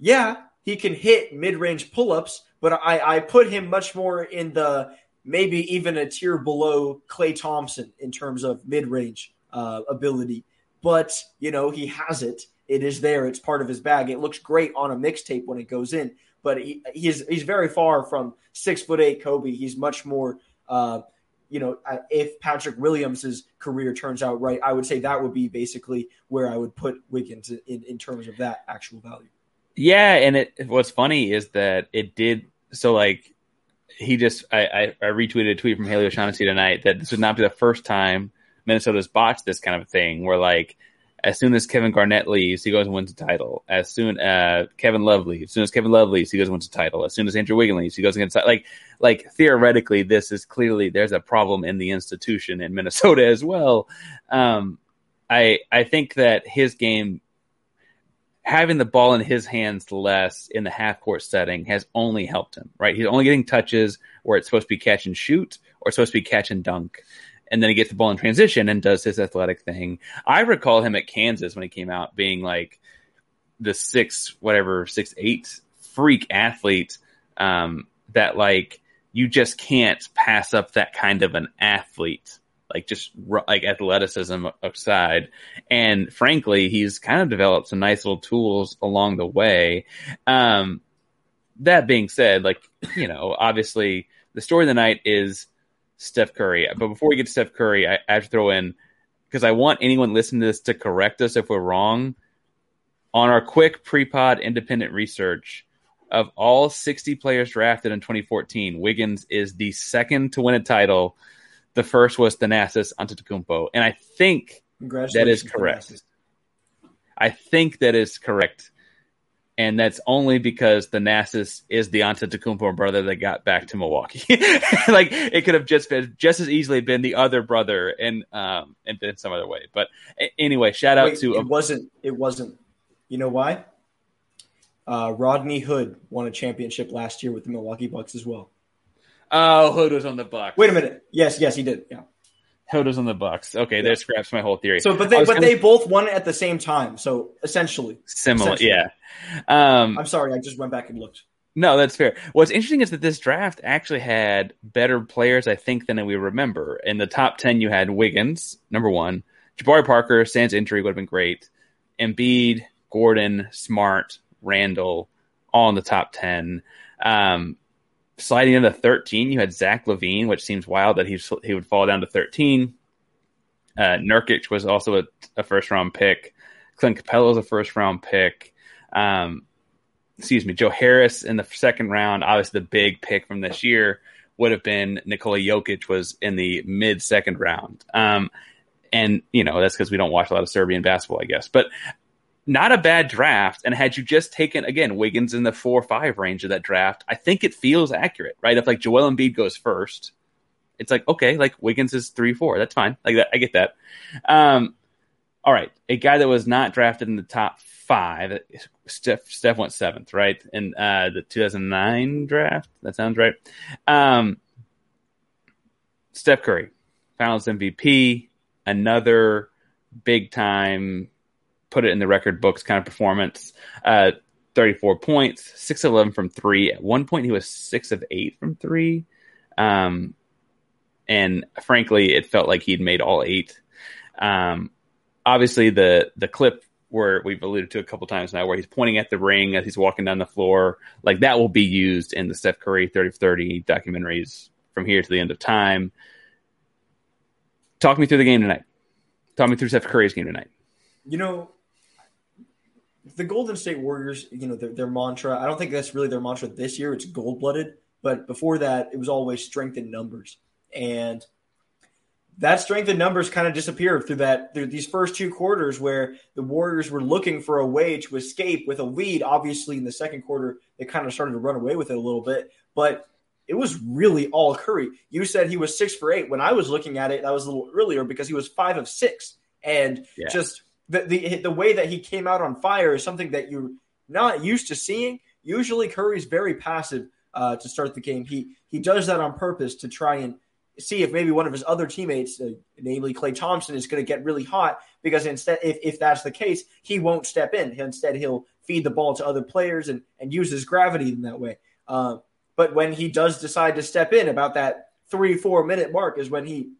yeah, he can hit mid range pull ups, but I, I put him much more in the maybe even a tier below Klay Thompson in terms of mid range uh, ability. But, you know, he has it. It is there. It's part of his bag. It looks great on a mixtape when it goes in, but he, he's he's very far from six foot eight Kobe. He's much more, uh, you know, if Patrick Williams' career turns out right, I would say that would be basically where I would put Wiggins in, in terms of that actual value. Yeah, and it what's funny is that it did so like he just I, I, I retweeted a tweet from Haley O'Shaughnessy tonight that this would not be the first time Minnesota's botched this kind of thing where like as soon as Kevin Garnett leaves, he goes and wins a title. As soon uh Kevin Love leaves, as soon as Kevin Love leaves, he goes and wins a title. As soon as Andrew Wiggins leaves, he goes against like like theoretically this is clearly there's a problem in the institution in Minnesota as well. Um I I think that his game having the ball in his hands less in the half court setting has only helped him, right? He's only getting touches where it's supposed to be catch and shoot or supposed to be catch and dunk. And then he gets the ball in transition and does his athletic thing. I recall him at Kansas when he came out being like the six, whatever, six, eight freak athlete. Um, that like you just can't pass up that kind of an athlete like just like athleticism aside. And frankly, he's kind of developed some nice little tools along the way. Um, that being said, like, you know, obviously the story of the night is Steph Curry. But before we get to Steph Curry, I, I have to throw in because I want anyone listening to this to correct us if we're wrong. On our quick pre pod independent research, of all 60 players drafted in 2014, Wiggins is the second to win a title the first was Thanasis Antetokounmpo, and I think that is correct. I think that is correct, and that's only because Thanasis is the Antetokounmpo brother that got back to Milwaukee. like it could have just been just as easily been the other brother, and um and been some other way. But anyway, shout out Wait, to it wasn't it wasn't. You know why? Uh, Rodney Hood won a championship last year with the Milwaukee Bucks as well. Oh, Hood was on the Bucks. Wait a minute. Yes, yes, he did. Yeah. Hood was on the Bucks. Okay, yeah. there scraps my whole theory. So, but they, but gonna... they both won at the same time. So essentially, similar. Essentially. Yeah. Um, I'm sorry, I just went back and looked. No, that's fair. What's interesting is that this draft actually had better players, I think, than we remember. In the top ten, you had Wiggins, number one, Jabari Parker. Sans injury would have been great. Embiid, Gordon, Smart, Randall, all in the top ten. Um, sliding into 13, you had Zach LaVine, which seems wild that he he would fall down to 13. Uh, Nurkic was also a, a first round pick. Clint Capela was a first round pick. Um, excuse me, Joe Harris in the second round. Obviously, the big pick from this year would have been Nikola Jokic was in the mid second round. Um, and you know that's because we don't watch a lot of Serbian basketball, I guess. But not a bad draft. And had you just taken again Wiggins in the four or five range of that draft, I think it feels accurate, right? If like Joel Embiid goes first, it's like okay, like Wiggins is three four, that's fine. Like that, I get that. Um, all right, a guy that was not drafted in the top five, Steph, Steph went seventh, right? In uh, the 2009 draft, that sounds right. Um, Steph Curry, Finals MVP, another big time put it in the record books kind of performance. Uh, 34 points, 6 of 11 from three. At one point, he was 6 of 8 from three. Um, and frankly, it felt like he'd made all eight. Um, obviously, the the clip where we've alluded to a couple times now, where he's pointing at the ring as he's walking down the floor, like that will be used in the Steph Curry 30 30 documentaries from here to the end of time. Talk me through the game tonight. Talk me through Steph Curry's game tonight. You know, the Golden State Warriors, you know, their, their, mantra, I don't think that's really their mantra this year. It's gold blooded. But before that, it was always strength in numbers. And that strength in numbers kind of disappeared through that through these first two quarters where the Warriors were looking for a way to escape with a lead. Obviously, in the second quarter, they kind of started to run away with it a little bit. But it was really all Curry. You said he was six for eight. When I was looking at it, that was a little earlier because he was five of six. And yeah. just the, the the way that he came out on fire is something that you're not used to seeing. Usually, Curry's very passive uh, to start the game. He he does that on purpose to try and see if maybe one of his other teammates, uh, namely Klay Thompson, is going to get really hot. Because instead, if, if that's the case, he won't step in. Instead, he'll feed the ball to other players and and use his gravity in that way. Uh, but when he does decide to step in, about that three four minute mark is when he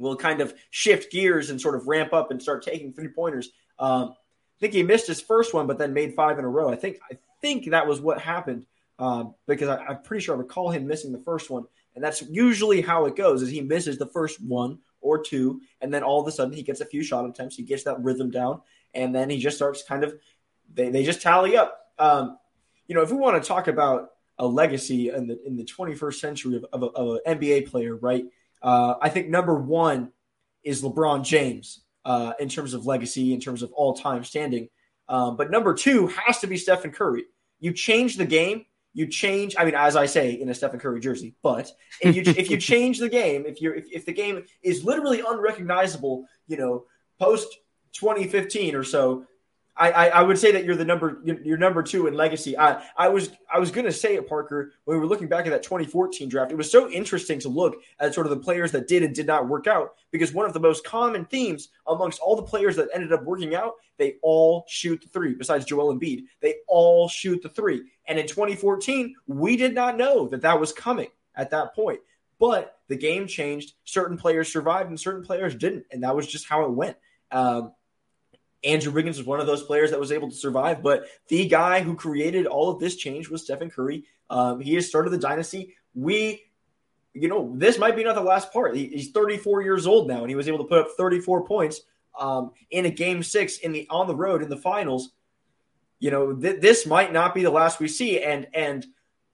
will kind of shift gears and sort of ramp up and start taking three pointers. Um, I think he missed his first one, but then made five in a row. I think I think that was what happened um, because I, I'm pretty sure I recall him missing the first one, and that's usually how it goes: is he misses the first one or two, and then all of a sudden he gets a few shot attempts, he gets that rhythm down, and then he just starts kind of they, they just tally up. Um, you know, if we want to talk about a legacy in the in the 21st century of, of, a, of an NBA player, right? Uh, I think number one is LeBron James uh, in terms of legacy, in terms of all time standing. Um, but number two has to be Stephen Curry. You change the game. You change. I mean, as I say in a Stephen Curry jersey, but if you if you change the game, if you if, if the game is literally unrecognizable, you know, post 2015 or so, I, I, I would say that you're the number you're number two in legacy. I, I was I was gonna say it, Parker, when we were looking back at that 2014 draft. It was so interesting to look at sort of the players that did and did not work out because one of the most common themes amongst all the players that ended up working out, they all shoot the three. Besides Joel Embiid, they all shoot the three. And in 2014, we did not know that that was coming at that point. But the game changed. Certain players survived and certain players didn't, and that was just how it went. Um, Andrew Wiggins was one of those players that was able to survive, but the guy who created all of this change was Stephen Curry. Um, he has started the dynasty. We, you know, this might be not the last part. He, he's 34 years old now, and he was able to put up 34 points um, in a game six in the on the road in the finals. You know, th- this might not be the last we see, and and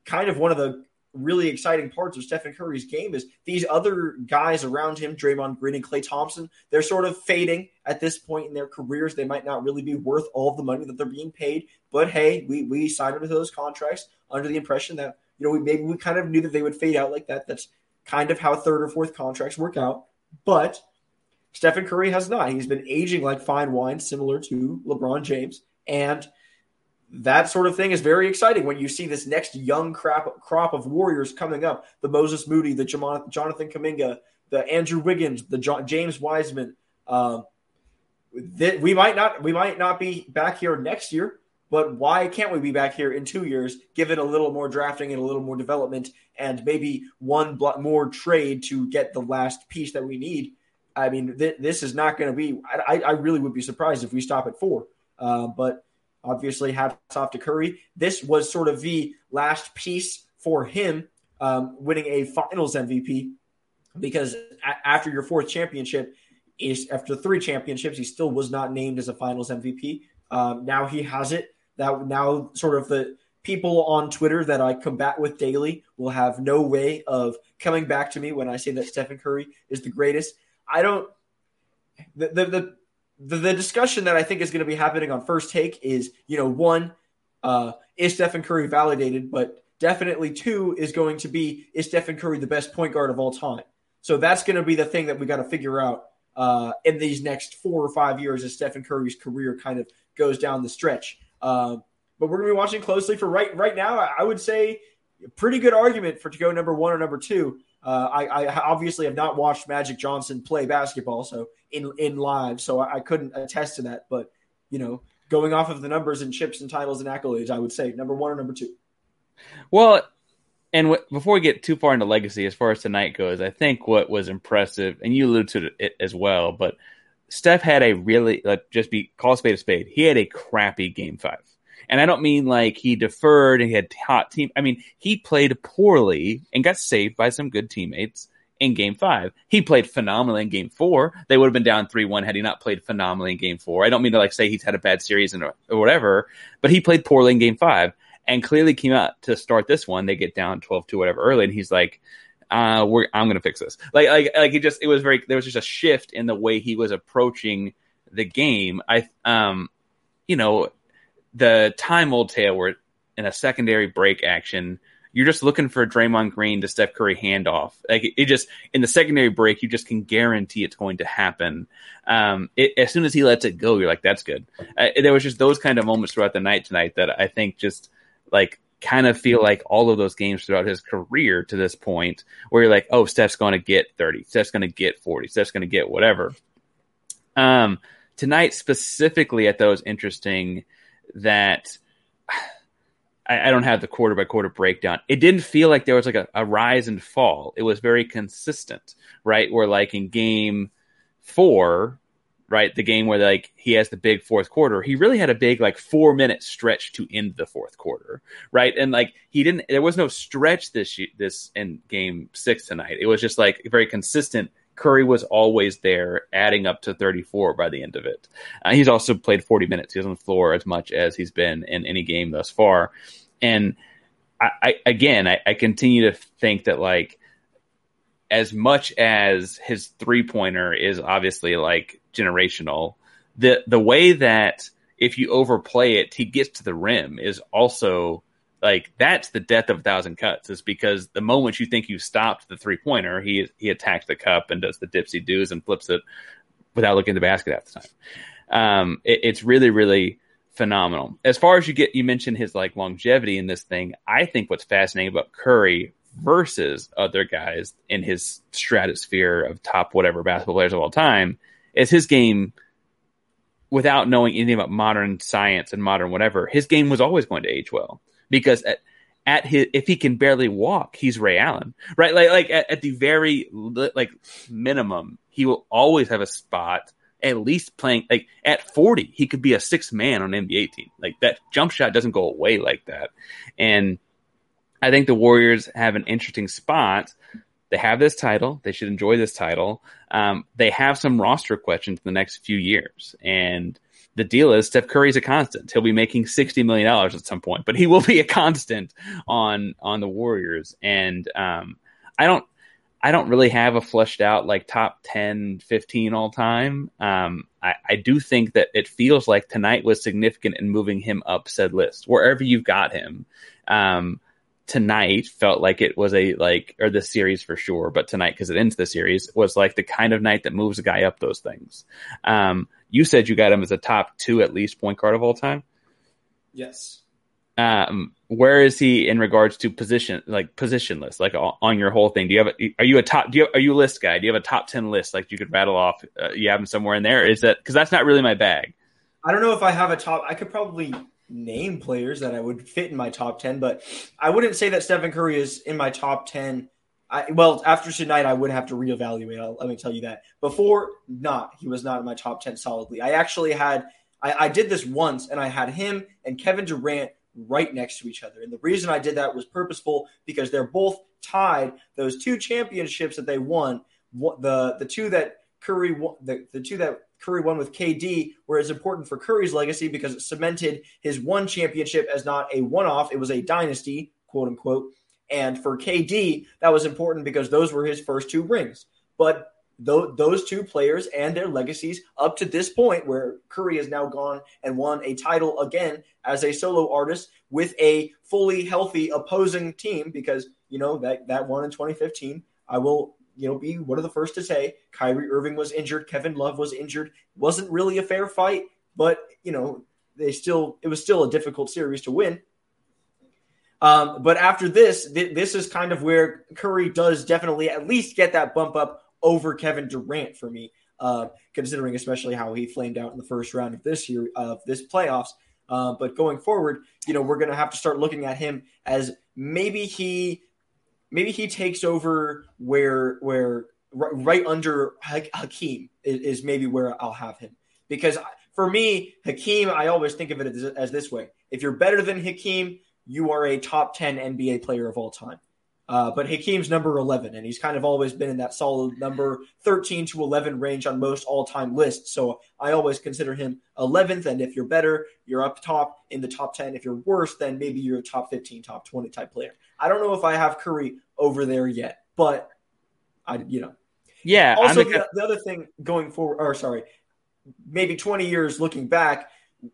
kind of one of the really exciting parts of Stephen Curry's game is these other guys around him, Draymond Green and Klay Thompson, they're sort of fading at this point in their careers. They might not really be worth all the money that they're being paid. But hey, we we signed into those contracts under the impression that, you know, we maybe we kind of knew that they would fade out like that. That's kind of how third or fourth contracts work out. But Stephen Curry has not. He's been aging like fine wine, similar to LeBron James. And that sort of thing is very exciting when you see this next young crop, crop of warriors coming up the Moses Moody, the Jonathan Kuminga, the Andrew Wiggins, the James Wiseman. Um, th- we might not we might not be back here next year, but why can't we be back here in two years? Give it a little more drafting and a little more development, and maybe one more trade to get the last piece that we need. I mean, th- this is not going to be. I, I, really would be surprised if we stop at four. Uh, but Obviously, hats off to Curry. This was sort of the last piece for him um, winning a Finals MVP because a- after your fourth championship, is after three championships, he still was not named as a Finals MVP. Um, now he has it. That now sort of the people on Twitter that I combat with daily will have no way of coming back to me when I say that Stephen Curry is the greatest. I don't. The, the, the the, the discussion that I think is going to be happening on first take is, you know, one, uh, is Stephen Curry validated? But definitely two is going to be, is Stephen Curry the best point guard of all time? So that's going to be the thing that we got to figure out uh, in these next four or five years as Stephen Curry's career kind of goes down the stretch. Uh, but we're going to be watching closely for right right now. I would say pretty good argument for to go number one or number two. Uh, I, I, obviously have not watched Magic Johnson play basketball, so in in live, so I, I, couldn't attest to that. But you know, going off of the numbers and chips and titles and accolades, I would say number one or number two. Well, and w- before we get too far into legacy, as far as tonight goes, I think what was impressive, and you alluded to it as well, but Steph had a really like just be call a spade a spade. He had a crappy game five. And I don't mean like he deferred and he had hot team. I mean, he played poorly and got saved by some good teammates in game five. He played phenomenally in game four. They would have been down 3 1 had he not played phenomenally in game four. I don't mean to like say he's had a bad series and or whatever, but he played poorly in game five and clearly came out to start this one. They get down 12 2 whatever early. And he's like, uh, we're, I'm going to fix this. Like, like, like he just, it was very, there was just a shift in the way he was approaching the game. I, um, you know, the time old tale where in a secondary break action, you're just looking for a Draymond Green to Steph Curry handoff. Like it, just in the secondary break, you just can guarantee it's going to happen. Um, it, as soon as he lets it go, you're like, that's good. Uh, there was just those kind of moments throughout the night tonight that I think just like kind of feel like all of those games throughout his career to this point, where you're like, oh, Steph's going to get 30, Steph's going to get 40, Steph's going to get whatever. Um, tonight specifically, at those interesting that I, I, don't have the quarter by quarter breakdown. It didn't feel like there was like a, a rise and fall. It was very consistent, right? Where like in game four, right, the game where like he has the big fourth quarter, he really had a big like four minute stretch to end the fourth quarter, right? And like he didn't, there was no stretch this this in game six tonight. It was just like very consistent Curry was always there, adding up to 34 by the end of it. Uh, he's also played 40 minutes. He's on the floor as much as he's been in any game thus far. And I, I again, I, I continue to think that like as much as his three pointer is obviously like generational, the the way that if you overplay it, he gets to the rim is also like that's the death of a thousand cuts is because the moment you think you stopped the three pointer, he he attacks the cup and does the dipsy doos and flips it without looking at the basket at the time. Um, it, it's really really phenomenal. As far as you get, you mentioned his like longevity in this thing. I think what's fascinating about Curry versus other guys in his stratosphere of top whatever basketball players of all time is his game without knowing anything about modern science and modern whatever, his game was always going to age well because at, at his if he can barely walk, he's Ray Allen, right? Like like at, at the very like minimum, he will always have a spot at least playing like at 40 he could be a six man on nba team. Like that jump shot doesn't go away like that. And i think the warriors have an interesting spot. They have this title. They should enjoy this title. Um, they have some roster questions in the next few years. And the deal is Steph Curry's a constant. He'll be making sixty million dollars at some point, but he will be a constant on on the Warriors. And um, I don't I don't really have a fleshed out like top 10, 15 all time. Um, I, I do think that it feels like tonight was significant in moving him up said list wherever you've got him. Um, tonight felt like it was a like or the series for sure but tonight because it ends the series was like the kind of night that moves a guy up those things um you said you got him as a top two at least point guard of all time? Yes. Um where is he in regards to position like positionless like on your whole thing? Do you have a, are you a top do you are you a list guy? Do you have a top 10 list like you could rattle off uh, you have him somewhere in there? Is that because that's not really my bag. I don't know if i have a top i could probably name players that I would fit in my top 10, but I wouldn't say that Stephen Curry is in my top 10. I, well, after tonight, I would have to reevaluate. I'll, let me tell you that. Before, not. He was not in my top 10 solidly. I actually had, I, I did this once, and I had him and Kevin Durant right next to each other. And the reason I did that was purposeful because they're both tied. Those two championships that they won, the, the two that Curry, the, the two that Curry won with KD, where it's important for Curry's legacy because it cemented his one championship as not a one off, it was a dynasty, quote unquote. And for KD, that was important because those were his first two rings. But th- those two players and their legacies up to this point, where Curry has now gone and won a title again as a solo artist with a fully healthy opposing team, because, you know, that, that one in 2015, I will you know, be one of the first to say Kyrie Irving was injured, Kevin Love was injured. wasn't really a fair fight, but you know, they still it was still a difficult series to win. Um, but after this, th- this is kind of where Curry does definitely at least get that bump up over Kevin Durant for me, uh, considering especially how he flamed out in the first round of this year of this playoffs. Uh, but going forward, you know, we're going to have to start looking at him as maybe he maybe he takes over where where right under Hakeem is, maybe where I'll have him because for me Hakeem I always think of it as, as this way: if you're better than Hakeem, you are a top ten NBA player of all time. Uh, but Hakeem's number 11, and he's kind of always been in that solid number 13 to 11 range on most all time lists. So I always consider him 11th. And if you're better, you're up top in the top 10. If you're worse, then maybe you're a top 15, top 20 type player. I don't know if I have Curry over there yet, but I, you know. Yeah. Also, the, the other thing going forward, or sorry, maybe 20 years looking back,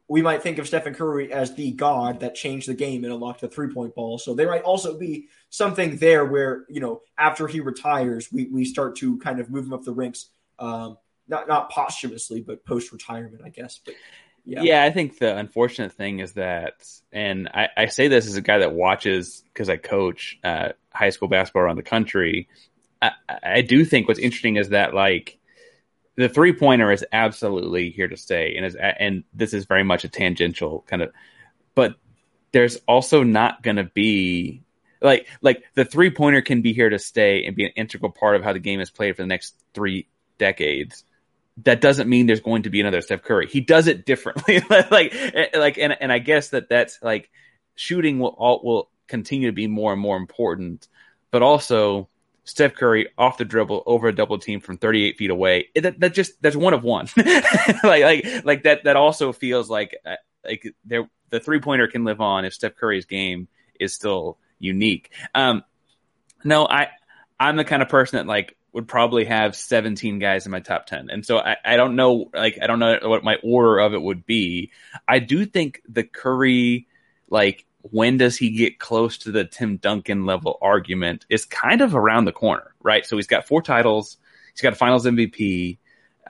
we might think of Stephen Curry as the god that changed the game and unlocked the three point ball. So there might also be something there where, you know, after he retires, we, we start to kind of move him up the ranks. Um, not not posthumously, but post retirement, I guess. But Yeah. yeah. I think the unfortunate thing is that, and I, I say this as a guy that watches because I coach uh, high school basketball around the country. I, I do think what's interesting is that like the three pointer is absolutely here to stay, and is and this is very much a tangential kind of, but there's also not going to be like like the three pointer can be here to stay and be an integral part of how the game is played for the next three decades that doesn't mean there's going to be another Steph Curry. He does it differently. like, eh, like, and, and I guess that that's like shooting will all, will continue to be more and more important, but also Steph Curry off the dribble over a double team from 38 feet away. That, that just, that's one of one. like, like, like that, that also feels like, uh, like there, the three pointer can live on if Steph Curry's game is still unique. Um, no, I, I'm the kind of person that like would probably have 17 guys in my top 10. And so I, I don't know, like, I don't know what my order of it would be. I do think the Curry, like, when does he get close to the Tim Duncan level argument is kind of around the corner, right? So he's got four titles, he's got a finals MVP.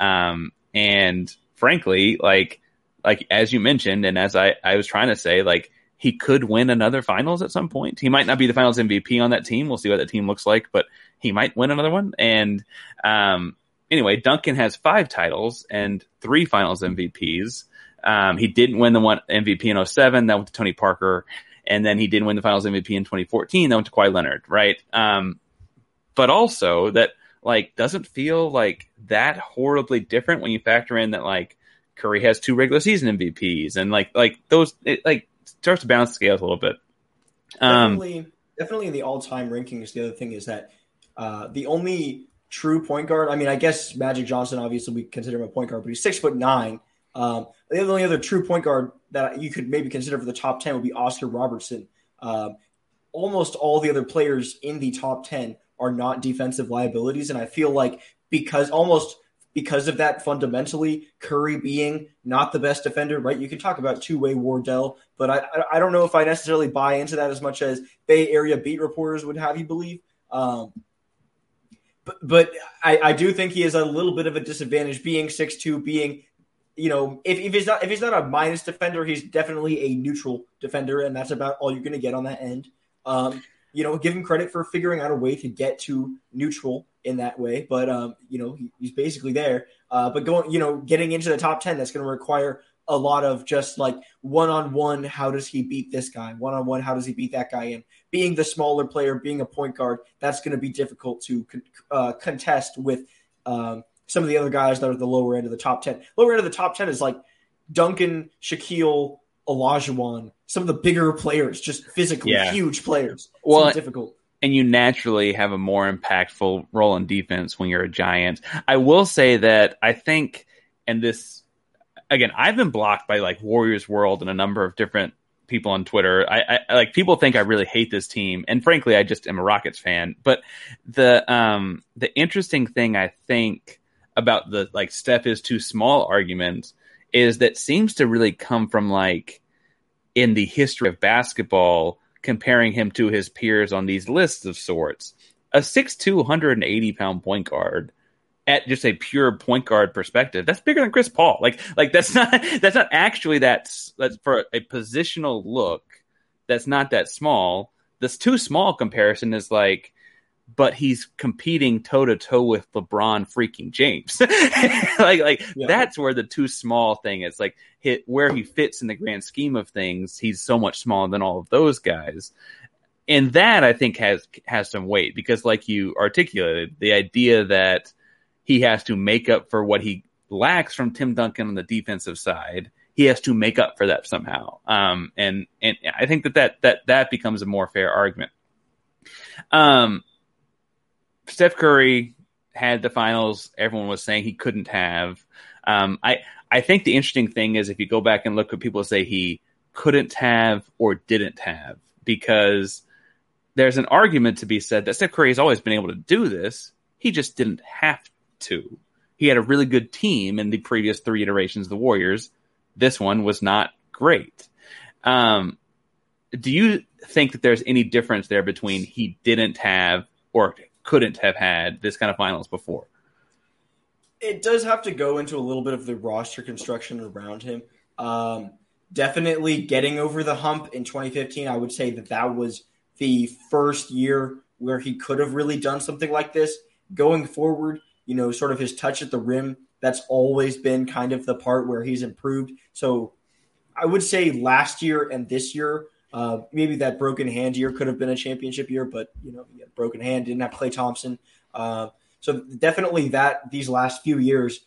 Um, and frankly, like, like as you mentioned, and as I, I was trying to say, like, he could win another finals at some point. He might not be the finals MVP on that team. We'll see what that team looks like, but he might win another one. And um, anyway, Duncan has five titles and three finals MVPs. Um, he didn't win the one MVP in 07. That went to Tony Parker. And then he didn't win the finals MVP in 2014. That went to Kawhi Leonard, right? Um, but also that like doesn't feel like that horribly different when you factor in that like Curry has two regular season MVPs and like like those it, like starts to balance the scales a little bit. Um, definitely, definitely in the all-time rankings. The other thing is that uh, the only true point guard. I mean, I guess Magic Johnson, obviously, we consider him a point guard, but he's six foot nine. Um, the only other true point guard that you could maybe consider for the top ten would be Oscar Robertson. Um, almost all the other players in the top ten are not defensive liabilities, and I feel like because almost because of that fundamentally curry being not the best defender right you can talk about two-way wardell but I, I don't know if i necessarily buy into that as much as bay area beat reporters would have you believe um, but but I, I do think he is a little bit of a disadvantage being six two, being you know if, if he's not if he's not a minus defender he's definitely a neutral defender and that's about all you're going to get on that end um, you know give him credit for figuring out a way to get to neutral in that way. But um, you know, he, he's basically there. Uh, but going, you know, getting into the top ten, that's going to require a lot of just like one on one. How does he beat this guy? One on one. How does he beat that guy? And being the smaller player, being a point guard, that's going to be difficult to uh, contest with um, some of the other guys that are the lower end of the top ten. Lower end of the top ten is like Duncan, Shaquille, Olajuwon, some of the bigger players, just physically yeah. huge players. It's well, difficult and you naturally have a more impactful role in defense when you're a giant. I will say that I think, and this again, I've been blocked by like Warriors World and a number of different people on Twitter. I, I, like people think I really hate this team, and frankly, I just am a Rockets fan. But the um the interesting thing I think about the like Steph is too small argument is that seems to really come from like in the history of basketball comparing him to his peers on these lists of sorts. A 6'2", 180 pound point guard at just a pure point guard perspective, that's bigger than Chris Paul. Like, like that's not that's not actually that's that's for a positional look. That's not that small. This too small comparison is like but he's competing toe to toe with LeBron freaking James. like like yeah. that's where the too small thing is. Like hit where he fits in the grand scheme of things, he's so much smaller than all of those guys. And that I think has has some weight because like you articulated, the idea that he has to make up for what he lacks from Tim Duncan on the defensive side. He has to make up for that somehow. Um, and, and I think that, that, that, that becomes a more fair argument. Um, Steph Curry had the finals everyone was saying he couldn't have. Um, I I think the interesting thing is if you go back and look at people say he couldn't have or didn't have because there's an argument to be said that Steph Curry has always been able to do this. He just didn't have to. He had a really good team in the previous three iterations of the Warriors. This one was not great. Um, do you think that there's any difference there between he didn't have or couldn't have had this kind of finals before. It does have to go into a little bit of the roster construction around him. Um, definitely getting over the hump in 2015. I would say that that was the first year where he could have really done something like this. Going forward, you know, sort of his touch at the rim, that's always been kind of the part where he's improved. So I would say last year and this year, uh, maybe that broken hand year could have been a championship year, but you know, broken hand didn't have Klay Thompson. Uh, so definitely that these last few years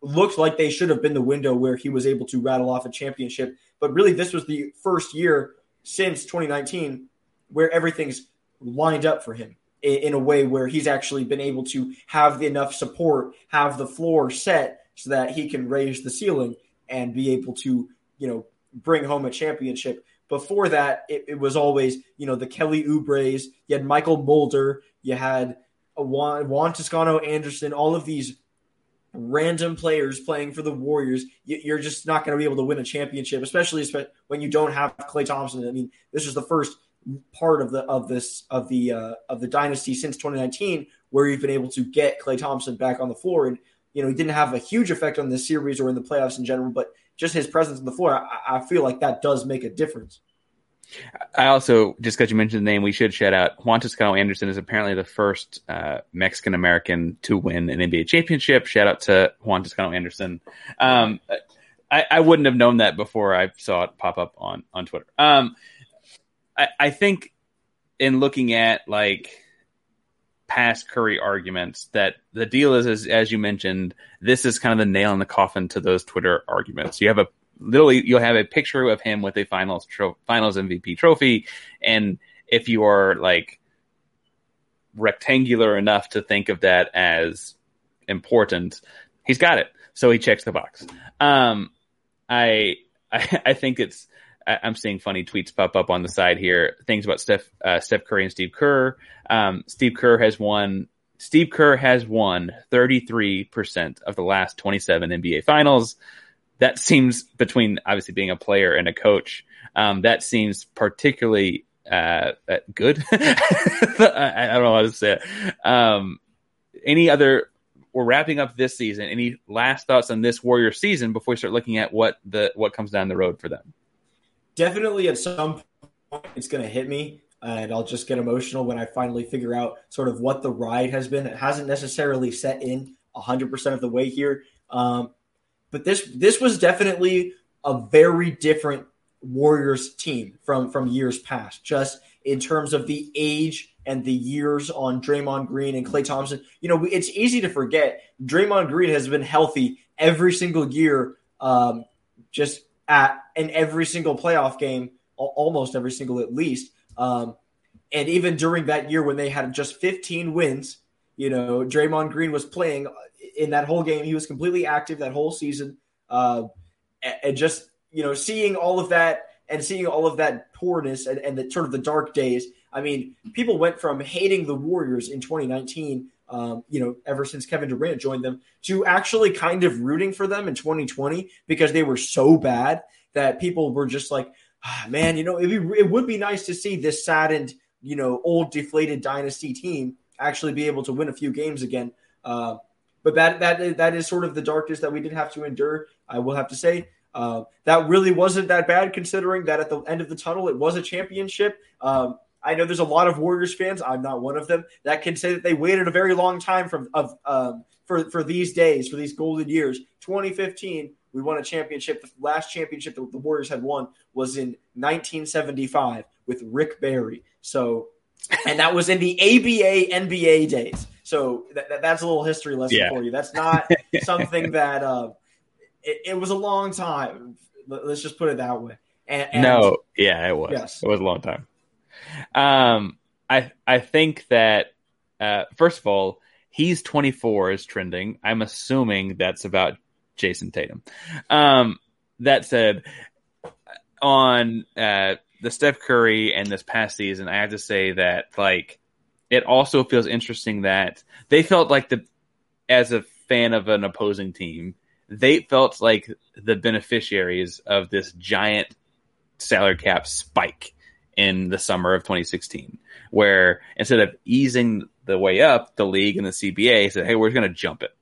looked like they should have been the window where he was able to rattle off a championship. But really, this was the first year since 2019 where everything's lined up for him in, in a way where he's actually been able to have enough support, have the floor set so that he can raise the ceiling and be able to, you know, bring home a championship. Before that, it, it was always, you know, the Kelly Oubres, you had Mychal Mulder, you had Juan, Juan Toscano Anderson, all of these random players playing for the Warriors, you're just not going to be able to win a championship, especially when you don't have Klay Thompson. I mean, this is the first part of the of this of the uh, of the dynasty since 2019 where you've been able to get Klay Thompson back on the floor, and you know he didn't have a huge effect on this series or in the playoffs in general, but just his presence on the floor, I, I feel like that does make a difference. I also, just because you mentioned the name, we should shout out Juan Toscano Anderson is apparently the first uh, Mexican American to win an NBA championship. Shout out to Juan Toscano Anderson. Um, I, I, wouldn't have known that before I saw it pop up on on Twitter. Um, I, I think in looking at like past Curry arguments, that the deal is, as, as you mentioned, this is kind of the nail in the coffin to those Twitter arguments. You have a literally you'll have a picture of him with a finals tro- finals MVP trophy, and if you are like rectangular enough to think of that as important, he's got it. So he checks the box. Um, I, I, I think it's. I, I'm seeing funny tweets pop up on the side here. Things about Steph, uh, Steph Curry and Steve Kerr. Um, Steve Kerr has won. Steve Kerr has won 33% of the last 27 NBA finals that seems between obviously being a player and a coach. Um, that seems particularly uh, uh good. I, I, don't know how to say it. Um, any other? We're wrapping up this season. Any last thoughts on this Warrior season before we start looking at what the what comes down the road for them? Definitely, at some point, it's going to hit me, and I'll just get emotional when I finally figure out sort of what the ride has been. It hasn't necessarily set in 100% of the way here. Um, but this this was definitely a very different Warriors team from from years past, just in terms of the age and the years on Draymond Green and Klay Thompson. You know, it's easy to forget Draymond Green has been healthy every single year, um, just at in every single playoff game, almost every single at least. Um, and even during that year when they had just 15 wins, you know, Draymond Green was playing in that whole game. He was completely active that whole season. Uh, and just, you know, seeing all of that and seeing all of that poorness and, and the sort of the dark days. I mean, people went from hating the Warriors in 2019, um, you know, ever since Kevin Durant joined them, to actually kind of rooting for them in 2020 because they were so bad that people were just like, ah, man, you know, be, it would be nice to see this saddened, you know, old deflated dynasty team actually be able to win a few games again. Uh, but that that that is sort of the darkness that we did have to endure. I will have to say uh, that really wasn't that bad, considering that at the end of the tunnel it was a championship. Um, I know there's a lot of Warriors fans. I'm not one of them that can say that they waited a very long time from of um, for for these days, for these golden years. 2015, we won a championship. The last championship that the Warriors had won was in 1975 with Rick Barry. So and that was in the ABA NBA days. So that, that's a little history lesson yeah. for you. That's not something that uh, it, it, was a long time. Let's just put it that way. And, and no, yeah, it was. Yes. It was a long time. Um, I I think that uh, first of all, he's 24 is trending. I'm assuming that's about Jayson Tatum. Um, that said, on uh, the Steph Curry and this past season, I have to say that like it also feels interesting that they felt like the as a fan of an opposing team, they felt like the beneficiaries of this giant salary cap spike in the summer of 2016, where instead of easing the way up, the league and the CBA said, "Hey, we're going to jump it,"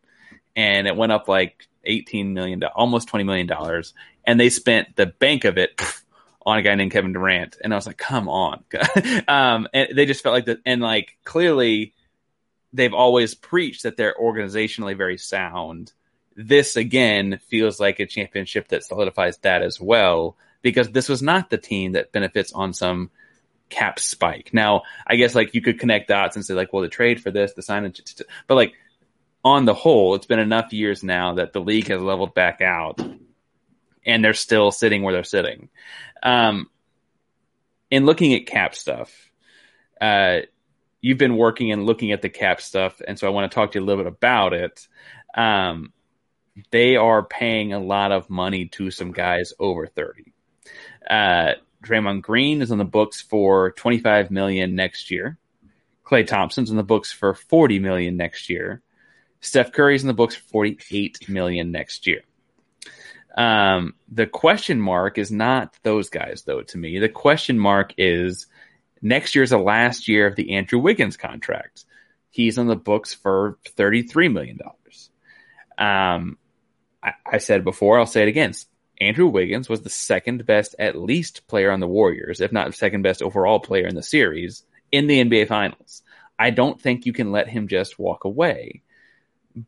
and it went up like 18 million to almost 20 million dollars, and they spent the bank of it on a guy named Kevin Durant, and I was like, come on, um, and they just felt like that, and like clearly they've always preached that they're organizationally very sound. This again feels like a championship that solidifies that as well, because this was not the team that benefits on some cap spike. Now, I guess like you could connect dots and say like, well, the trade for this, the signage, but like on the whole, it's been enough years now that the league has leveled back out, and they're still sitting where they're sitting. Um, in looking at cap stuff, uh, you've been working and looking at the cap stuff, and so I want to talk to you a little bit about it. Um, they are paying a lot of money to some guys over thirty. Uh, Draymond Green is on the books for 25 million next year. Klay Thompson's in the books for 40 million next year. Steph Curry's in the books for 48 million next year. Um, the question mark is not those guys, though, to me. The question mark is next year's the last year of the Andrew Wiggins contract. He's on the books for $33 million. Um, I, I said before, I'll say it again. Andrew Wiggins was the second best, at least, player on the Warriors, if not the second best overall player in the series in the NBA Finals. I don't think you can let him just walk away.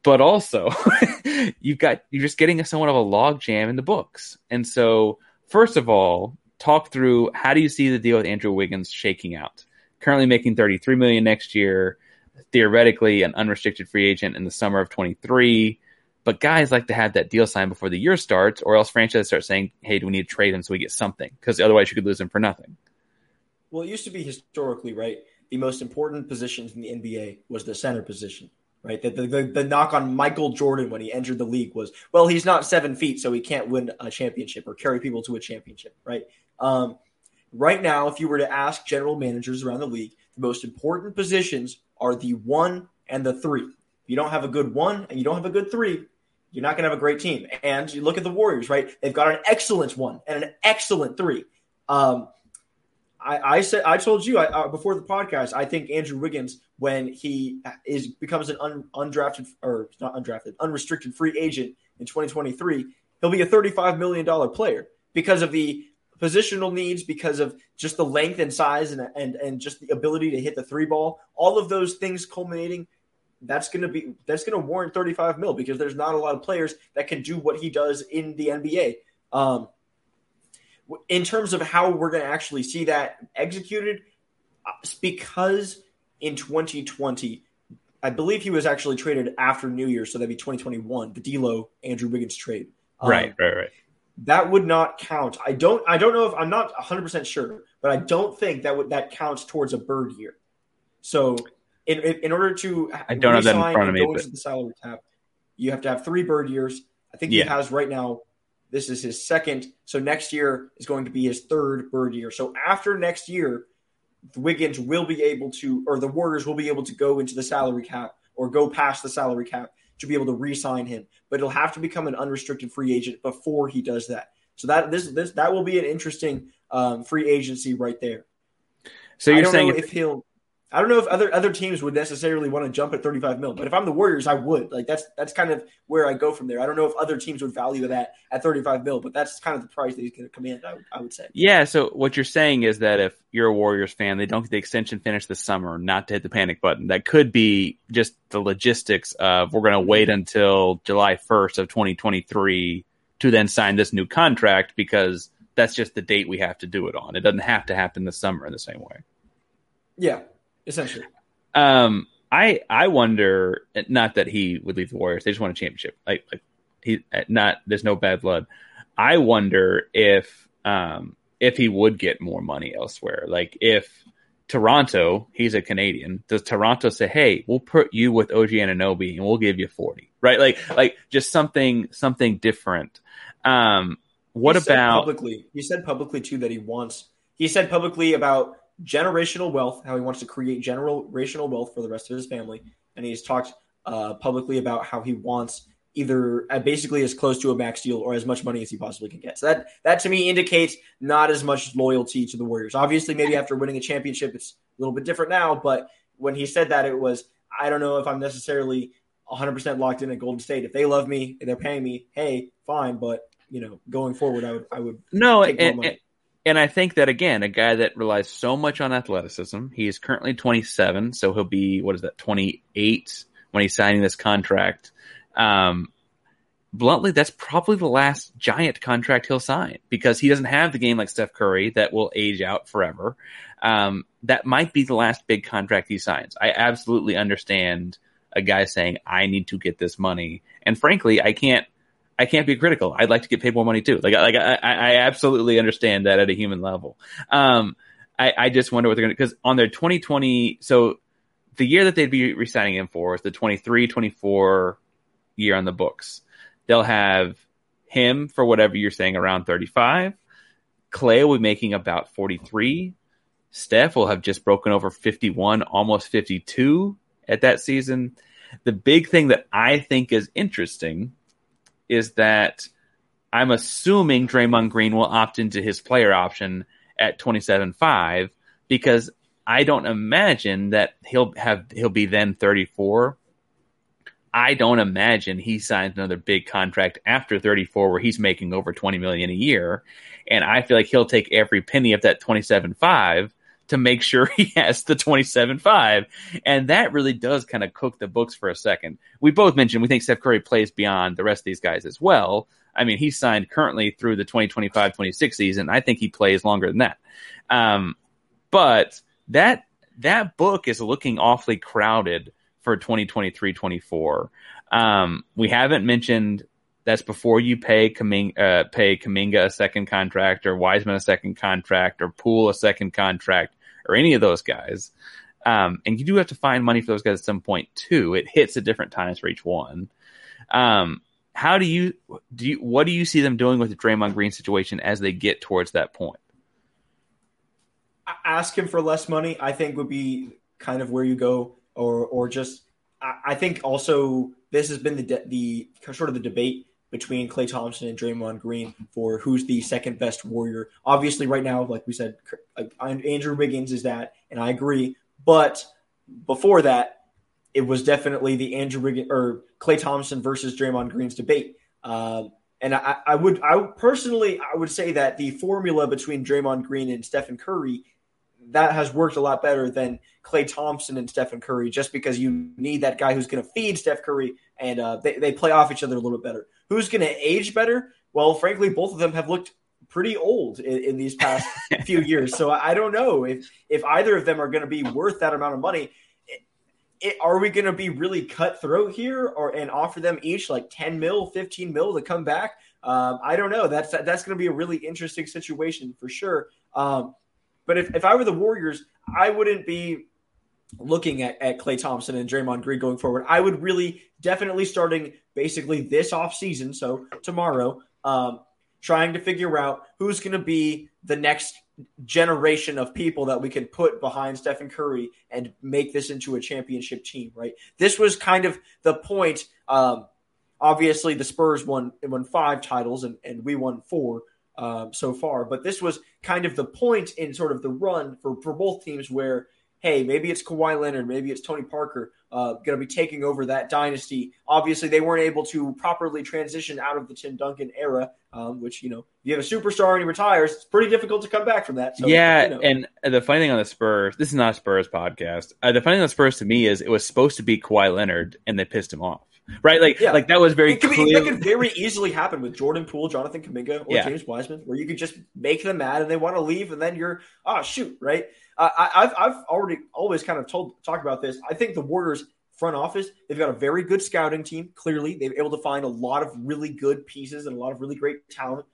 But also, you've got you're just getting a somewhat of a logjam in the books. And so, first of all, talk through how do you see the deal with Andrew Wiggins shaking out? Currently making 33 million next year, theoretically an unrestricted free agent in the summer of 23 but guys like to have that deal signed before the year starts, or else franchises start saying, "Hey, do we need to trade him so we get something?" Because otherwise, you could lose him for nothing. Well, it used to be historically right. The most important positions in the NBA was the center position, right? The, the, the, knock on Michael Jordan when he entered the league was, well, he's not seven feet, so he can't win a championship or carry people to a championship, right? Um, right now, if you were to ask general managers around the league, the most important positions are the one and the three. If you don't have a good one and you don't have a good three, you're not going to have a great team. And you look at the Warriors, right? They've got an excellent one and an excellent three. Um, I, I, said I told you I, uh, before the podcast. I think Andrew Wiggins, when he is becomes an un, undrafted or not undrafted, unrestricted free agent in 2023, he'll be a 35 million dollar player because of the positional needs, because of just the length and size and and and just the ability to hit the three ball. All of those things culminating that's going to be that's going to warrant 35 mil because there's not a lot of players that can do what he does in the NBA. Um, in terms of how we're going to actually see that executed, because in 2020, I believe he was actually traded after New Year, so that'd be 2021, the D'Lo Andrew Wiggins trade. Um, right, right, right. That would not count. I don't. I don't know if I'm not 100 percent sure, but I don't think that would that counts towards a bird year. So in, in order to I don't have that in front of me. But... the salary cap, you have to have three bird years. I think yeah. he has right now. This is his second. So next year is going to be his third bird year. So after next year, the Wiggins will be able to, or the Warriors will be able to go into the salary cap or go past the salary cap to be able to re-sign him. But it'll have to become an unrestricted free agent before he does that. So that this this that will be an interesting um, free agency right there. So you're saying if, if he'll I don't know if other other teams would necessarily want to jump at 35 mil, but if I'm the Warriors, I would. Like that's that's kind of where I go from there. I don't know if other teams would value that at 35 mil, but that's kind of the price that he's going to command. I, I would say. Yeah. So what you're saying is that if you're a Warriors fan, they don't get the extension finished this summer, not to hit the panic button. That could be just the logistics of we're going to wait until July 1st of 2023 to then sign this new contract because that's just the date we have to do it on. It doesn't have to happen this summer in the same way. Yeah, essentially. Um, I I wonder not that he would leave the Warriors. They just want a championship. Like, like he not there's no bad blood. I wonder if um if he would get more money elsewhere. Like if Toronto, he's a Canadian. Does Toronto say, "Hey, we'll put you with OG Anunoby and we'll give you 40." Right? Like like just something something different. Um what he about publicly? He said publicly too that he wants he said publicly about generational wealth, how he wants to create generational wealth for the rest of his family. And he's talked uh, publicly about how he wants either uh, basically as close to a max deal or as much money as he possibly can get. So that that to me indicates not as much loyalty to the Warriors. Obviously, maybe after winning a championship, it's a little bit different now. But when he said that, it was I don't know if I'm necessarily 100% locked in at Golden State. If they love me, and they're paying me. Hey, fine, but you know, going forward, I would I would no, take more and, money. and and I think that again, a guy that relies so much on athleticism. He is currently 27, so he'll be what is that 28 when he's signing this contract. Um, bluntly, that's probably the last giant contract he'll sign because he doesn't have the game like Steph Curry that will age out forever. Um, that might be the last big contract he signs. I absolutely understand a guy saying, "I need to get this money," and frankly, I can't. I can't be critical. I'd like to get paid more money too. Like, like I, I absolutely understand that at a human level. Um, I, I just wonder what they're going to, because on their 2020, so the year that they'd be resigning him for is the 23, 24 year on the books. They'll have him for whatever you're saying around 35. Klay will be making about 43. Steph will have just broken over 51, almost 52 at that season. The big thing that I think is interesting is that I'm assuming Draymond Green will opt into his player option at 27.5 because I don't imagine that he'll have he'll be then 34. I don't imagine he signs another big contract after 34 where he's making over 20 million a year and I feel like he'll take every penny of that 27.5 to make sure he has the 27-5. and that really does kind of cook the books for a second. We both mentioned we think Steph Curry plays beyond the rest of these guys as well. I mean, he's signed currently through the 2025-26 season. I think he plays longer than that. Um, but that that book is looking awfully crowded for 2023-24. Um, we haven't mentioned that's before you pay Kuminga, uh, pay Kuminga a second contract or Wiseman a second contract or Poole a second contract or any of those guys. Um, and you do have to find money for those guys at some point too. It hits at different times for each one. Um, how do you do? You, what do you see them doing with the Draymond Green situation as they get towards that point? Ask him for less money. I think would be kind of where you go, or or just. I, I think also this has been the de- the sort of the debate between Klay Thompson and Draymond Green for who's the second best Warrior. Obviously, right now, like we said, Andrew Wiggins is that, and I agree. But before that, it was definitely the Andrew Wiggins or Klay Thompson versus Draymond Green's debate. Um, and I, I, would, I personally, I would say that the formula between Draymond Green and Stephen Curry that has worked a lot better than Klay Thompson and Stephen Curry, just because you need that guy who's going to feed Steph Curry, and uh, they, they play off each other a little bit better. Who's going to age better? Well, frankly, both of them have looked pretty old in, in these past few years. So I don't know if if either of them are going to be worth that amount of money. It, it, are we going to be really cutthroat here, or and offer them each like ten mil, fifteen mil to come back? Um, I don't know. That's that's going to be a really interesting situation for sure. Um, but if, if I were the Warriors, I wouldn't be looking at, at Klay Thompson and Draymond Green going forward. I would really definitely starting basically this off season, so tomorrow, um, trying to figure out who's going to be the next generation of people that we can put behind Stephen Curry and make this into a championship team. Right? This was kind of the point. Um, obviously, the Spurs won won five titles, and, and we won four. Um, so far, but this was kind of the point in sort of the run for, for both teams where hey, maybe it's Kawhi Leonard, maybe it's Tony Parker uh, going to be taking over that dynasty. Obviously, they weren't able to properly transition out of the Tim Duncan era, um, which, you know, if you have a superstar and he retires, it's pretty difficult to come back from that. So, yeah, you know. and the funny thing on the Spurs, this is not a Spurs podcast. Uh, the funny thing on the Spurs to me is it was supposed to be Kawhi Leonard, and they pissed him off. Right, like, yeah. like that was very it could. Be, that could very easily happen with Jordan Poole, Jonathan Kuminga, or yeah. James Wiseman, where you could just make them mad and they want to leave, and then you're, oh shoot, right? Uh, I, I've I've already always kind of told talk about this. I think the Warriors front office they've got a very good scouting team. Clearly, they've been able to find a lot of really good pieces and a lot of really great talent.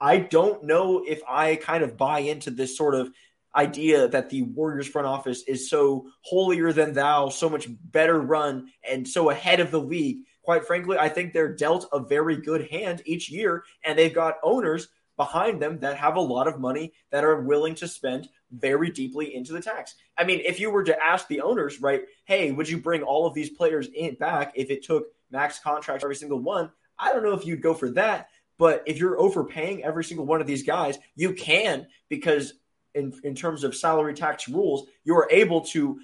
I don't know if I kind of buy into this sort of idea that the Warriors front office is so holier than thou, so much better run, and so ahead of the league. Quite frankly, I think they're dealt a very good hand each year, and they've got owners behind them that have a lot of money that are willing to spend very deeply into the tax. I mean, if you were to ask the owners, right, hey, would you bring all of these players in back if it took max contracts every single one? I don't know if you'd go for that, but if you're overpaying every single one of these guys, you can because in, in terms of salary tax rules, you are able to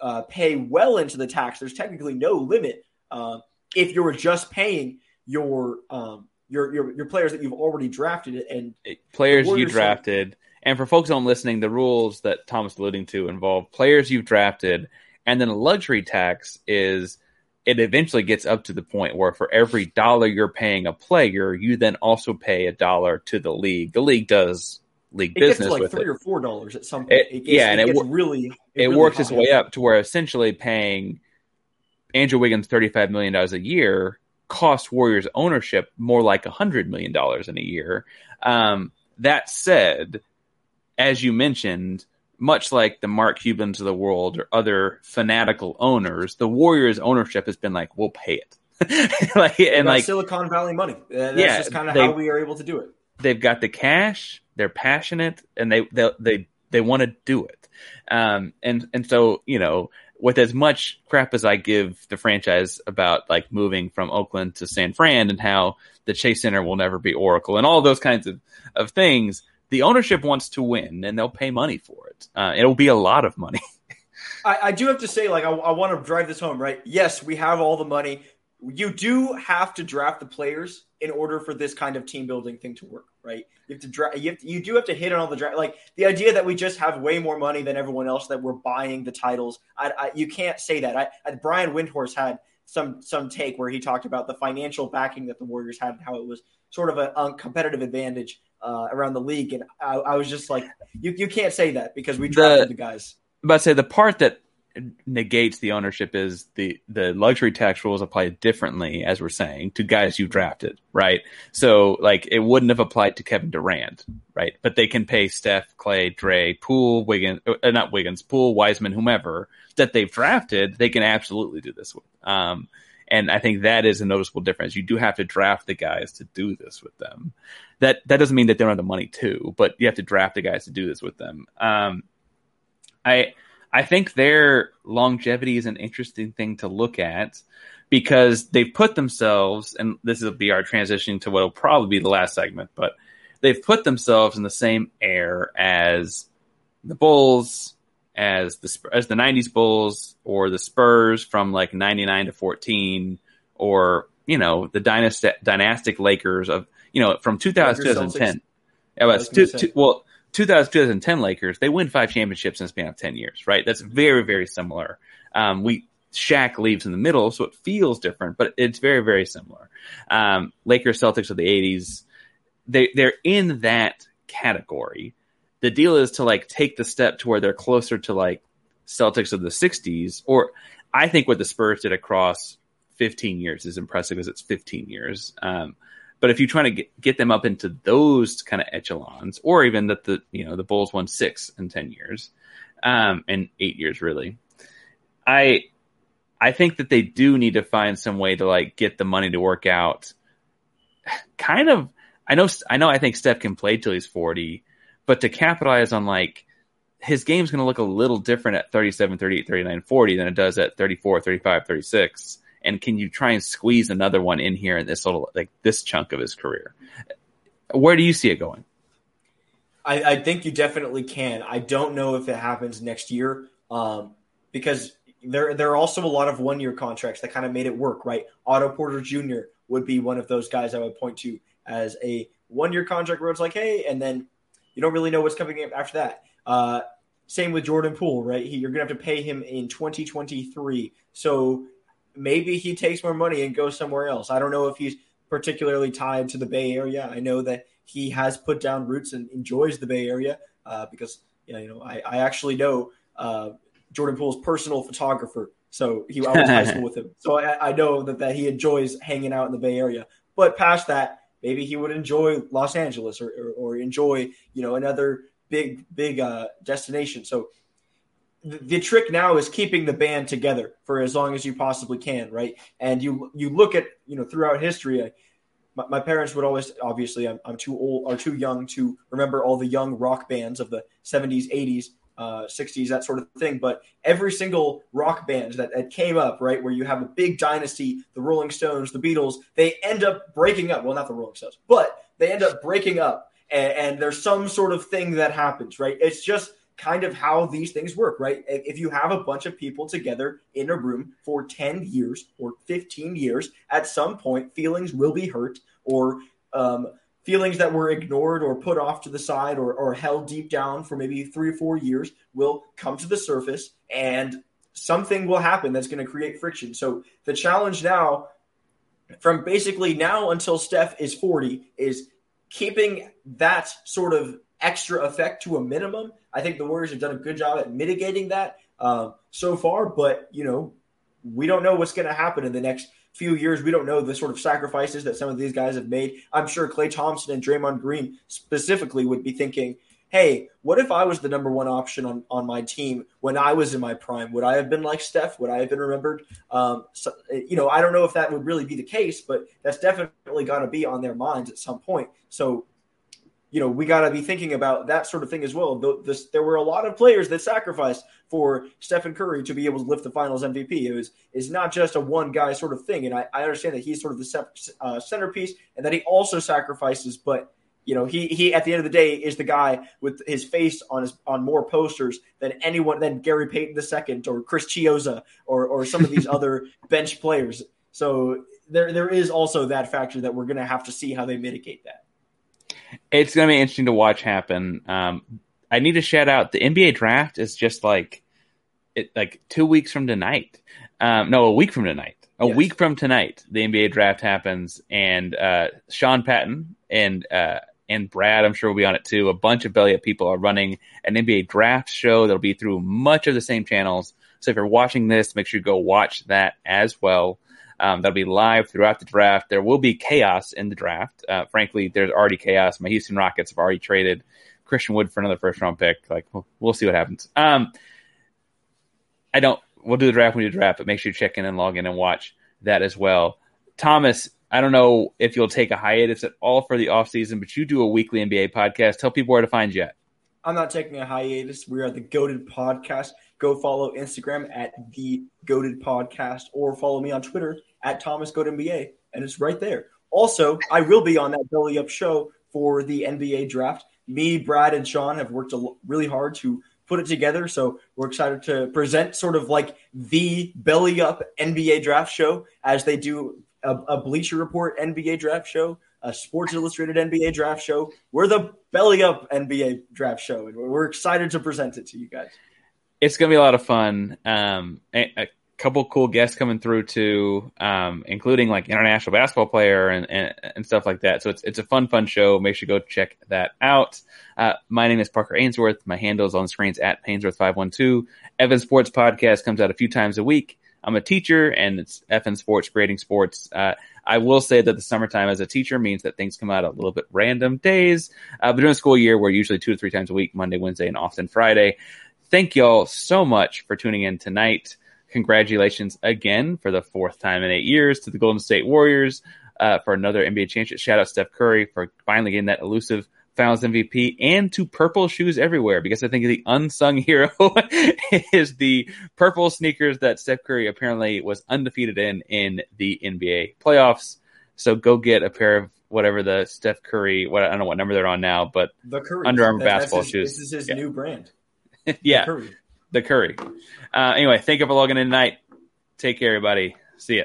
uh, pay well into the tax. There's technically no limit uh, if you were just paying your um, your your, your players that you've already drafted and players you drafted. And for folks on listening, the rules that Thomas alluding to involve players you've drafted, and then a luxury tax is it eventually gets up to the point where for every dollar you're paying a player, you then also pay a dollar to the league. The league does league it business like with three it. or four dollars at some point. It, It gets, yeah, and it, wo- really it really works its way up to where essentially paying Andrew Wiggins thirty five million dollars a year costs Warriors ownership more like hundred million dollars in a year. Um, that said, as you mentioned, much like the Mark Cubans of the world or other fanatical owners, the Warriors ownership has been like, we'll pay it. like and like Silicon Valley money. Uh, That's Yeah, just kind of how we are able to do it. They've got the cash, they're passionate, and they they they, they want to do it. Um, and and so you know, with as much crap as I give the franchise about like moving from Oakland to San Fran and how the Chase Center will never be Oracle and all those kinds of of things, the ownership wants to win and they'll pay money for it. Uh, it'll be a lot of money. I, I do have to say, like, I, I want to drive this home, right? Yes, we have all the money. You do have to draft the players in order for this kind of team building thing to work, right? You have to draft. You, to, you do have to hit on all the draft. Like the idea that we just have way more money than everyone else that we're buying the titles. I, I you can't say that. I, I Brian Windhorst had some some take where he talked about the financial backing that the Warriors had and how it was sort of a, competitive advantage uh, around the league. And I, I was just like, you you can't say that because we drafted the, guys. But I say the part that negates the ownership is the the luxury tax rules apply differently, as we're saying, to guys you drafted, right? So like it wouldn't have applied to Kevin Durant, right? But they can pay Steph, Klay, Dre, Poole, Wiggins, uh, not Wiggins, Poole, Wiseman, whomever that they've drafted. They can absolutely do this with. Um, and I think that is a noticeable difference. You do have to draft the guys to do this with them. That that doesn't mean that they don't have the money too, but you have to draft the guys to do this with them. Um, I I think their longevity is an interesting thing to look at because they've put themselves, and this will be our transition to what will probably be the last segment, but they've put themselves in the same air as the Bulls, as the as the '90s Bulls, or the Spurs from like '99 to 14, or you know the dynastic dynastic Lakers of you know from 2000 Lakers, 2010. Celtics. Yeah, I well, was two, two, well, 2000, 2010 Lakers, they win five championships in a span of 10 years, right? That's very, very similar. Um, we, Shaq leaves in the middle, so it feels different, but it's very, very similar. Um, Lakers, Celtics of the 80s, they, they're in that category. The deal is to like take the step to where they're closer to like Celtics of the 60s, or I think what the Spurs did across 15 years is impressive because it's 15 years. Um, but if you're trying to get, get them up into those kind of echelons, or even that the you know the Bulls won six in ten years, um, in eight years really, I I think that they do need to find some way to like get the money to work out. Kind of, I know I know I think Steph can play till he's forty, but to capitalize on like his game's going to look a little different at 37, 38, 39, 40 than it does at 34, 35, 36 and can you try and squeeze another one in here in this little like this chunk of his career? Where do you see it going? I, I think you definitely can. I don't know if it happens next year um, because there there are also a lot of one year contracts that kind of made it work. Right, Otto Porter Jr. would be one of those guys I would point to as a one year contract where it's like, hey, and then you don't really know what's coming after that. Uh, same with Jordan Poole, right? He, you're going to have to pay him in 2023. So maybe he takes more money and goes somewhere else. I don't know if he's particularly tied to the Bay Area. I know that he has put down roots and enjoys the Bay Area uh, because you know, you know I, I actually know uh, Jordan Poole's personal photographer. So he I to high school with him. So I, I know that, that he enjoys hanging out in the Bay Area. But past that, maybe he would enjoy Los Angeles or, or, or enjoy you know another big big uh, destination. So the, trick now is keeping the band together for as long as you possibly can, right? And you you look at you know throughout history. My, my parents would always obviously I'm, I'm too old or too young to remember all the young rock bands of the 70s, 80s, uh, 60s, that sort of thing. But every single rock band that, that came up, right, where you have a big dynasty, the Rolling Stones, the Beatles, they end up breaking up. Well, not the Rolling Stones, but they end up breaking up, and, and there's some sort of thing that happens, right? It's just kind of how these things work, right? If you have a bunch of people together in a room for 10 years or 15 years, at some point feelings will be hurt or um, feelings that were ignored or put off to the side or, or held deep down for maybe three or four years will come to the surface and something will happen that's going to create friction. So the challenge now, from basically now until Steph is 40, is keeping that sort of extra effect to a minimum. I think the Warriors have done a good job at mitigating that uh, so far, but you know, we don't know what's going to happen in the next few years. We don't know the sort of sacrifices that some of these guys have made. I'm sure Klay Thompson and Draymond Green specifically would be thinking, hey, what if I was the number one option on, on my team when I was in my prime? Would I have been like Steph? Would I have been remembered? Um, so, you know, I don't know if that would really be the case, but that's definitely got to be on their minds at some point. So you know, we got to be thinking about that sort of thing as well. The, this, there were a lot of players that sacrificed for Stephen Curry to be able to lift the Finals MVP. It was is not just a one guy sort of thing, and I, I understand that he's sort of the uh, centerpiece and that he also sacrifices, but you know, he he at the end of the day is the guy with his face on his on more posters than anyone than Gary Payton II or Chris Chiozza or or some of these other bench players. So there there is also that factor that we're going to have to see how they mitigate that. It's going to be interesting to watch happen. Um, I need to shout out the NBA draft is just like it like two weeks from tonight. Um, no, a week from tonight. A yes. week from tonight, the NBA draft happens, and uh, Sean Patton and uh, and Brad, I'm sure will be on it too. A bunch of Belly Up people are running an NBA draft show that'll be through much of the same channels. So if you're watching this, make sure you go watch that as well. Um, that'll be live throughout the draft. There will be chaos in the draft. Uh, frankly, there's already chaos. My Houston Rockets have already traded Christian Wood for another first round pick. Like, we'll, we'll see what happens. Um, I don't. We'll do the draft when we do the draft, but make sure you check in and log in and watch that as well. Thomas, I don't know if you'll take a hiatus at all for the off season, but you do a weekly NBA podcast. Tell people where to find you at. I'm not taking a hiatus. We are the Goaded Podcast. Go follow Instagram at the Goaded Podcast or follow me on Twitter at Thomas Goat NBA, and it's right there. Also, I will be on that Belly Up show for the NBA draft. Me, Brad, and Sean have worked really hard to put it together. So we're excited to present sort of like the Belly Up NBA draft show as they do a, a Bleacher Report NBA draft show, a Sports Illustrated NBA draft show. We're the Belly Up NBA draft show, and we're excited to present it to you guys it's gonna be a lot of fun. Um, a, a, couple cool guests coming through too, um, including like international basketball player and, and, and stuff like that. So it's it's a fun fun show. Make sure you go check that out. Uh, my name is Parker Ainsworth. My handle is on screens at Ainsworth five one two. Evan Sports Podcast comes out a few times a week. I'm a teacher, and it's FN Sports Grading Sports. Uh, I will say that the summertime as a teacher means that things come out a little bit random days. Uh, but during the school year, we're usually two to three times a week, Monday, Wednesday, and often Friday thank y'all so much for tuning in tonight. Congratulations again for the fourth time in eight years to the Golden State Warriors uh, for another NBA championship. Shout out Steph Curry for finally getting that elusive Finals MVP and to purple shoes everywhere because I think the unsung hero is the purple sneakers that Steph Curry apparently was undefeated in in the NBA playoffs. So go get a pair of whatever the Steph Curry, what I don't know what number they're on now, but the Curry Under Armour basketball his, shoes. This is his yeah. new brand. yeah, the Curry. The Curry. Uh, anyway, thank you for logging in tonight. Take care, everybody. See ya.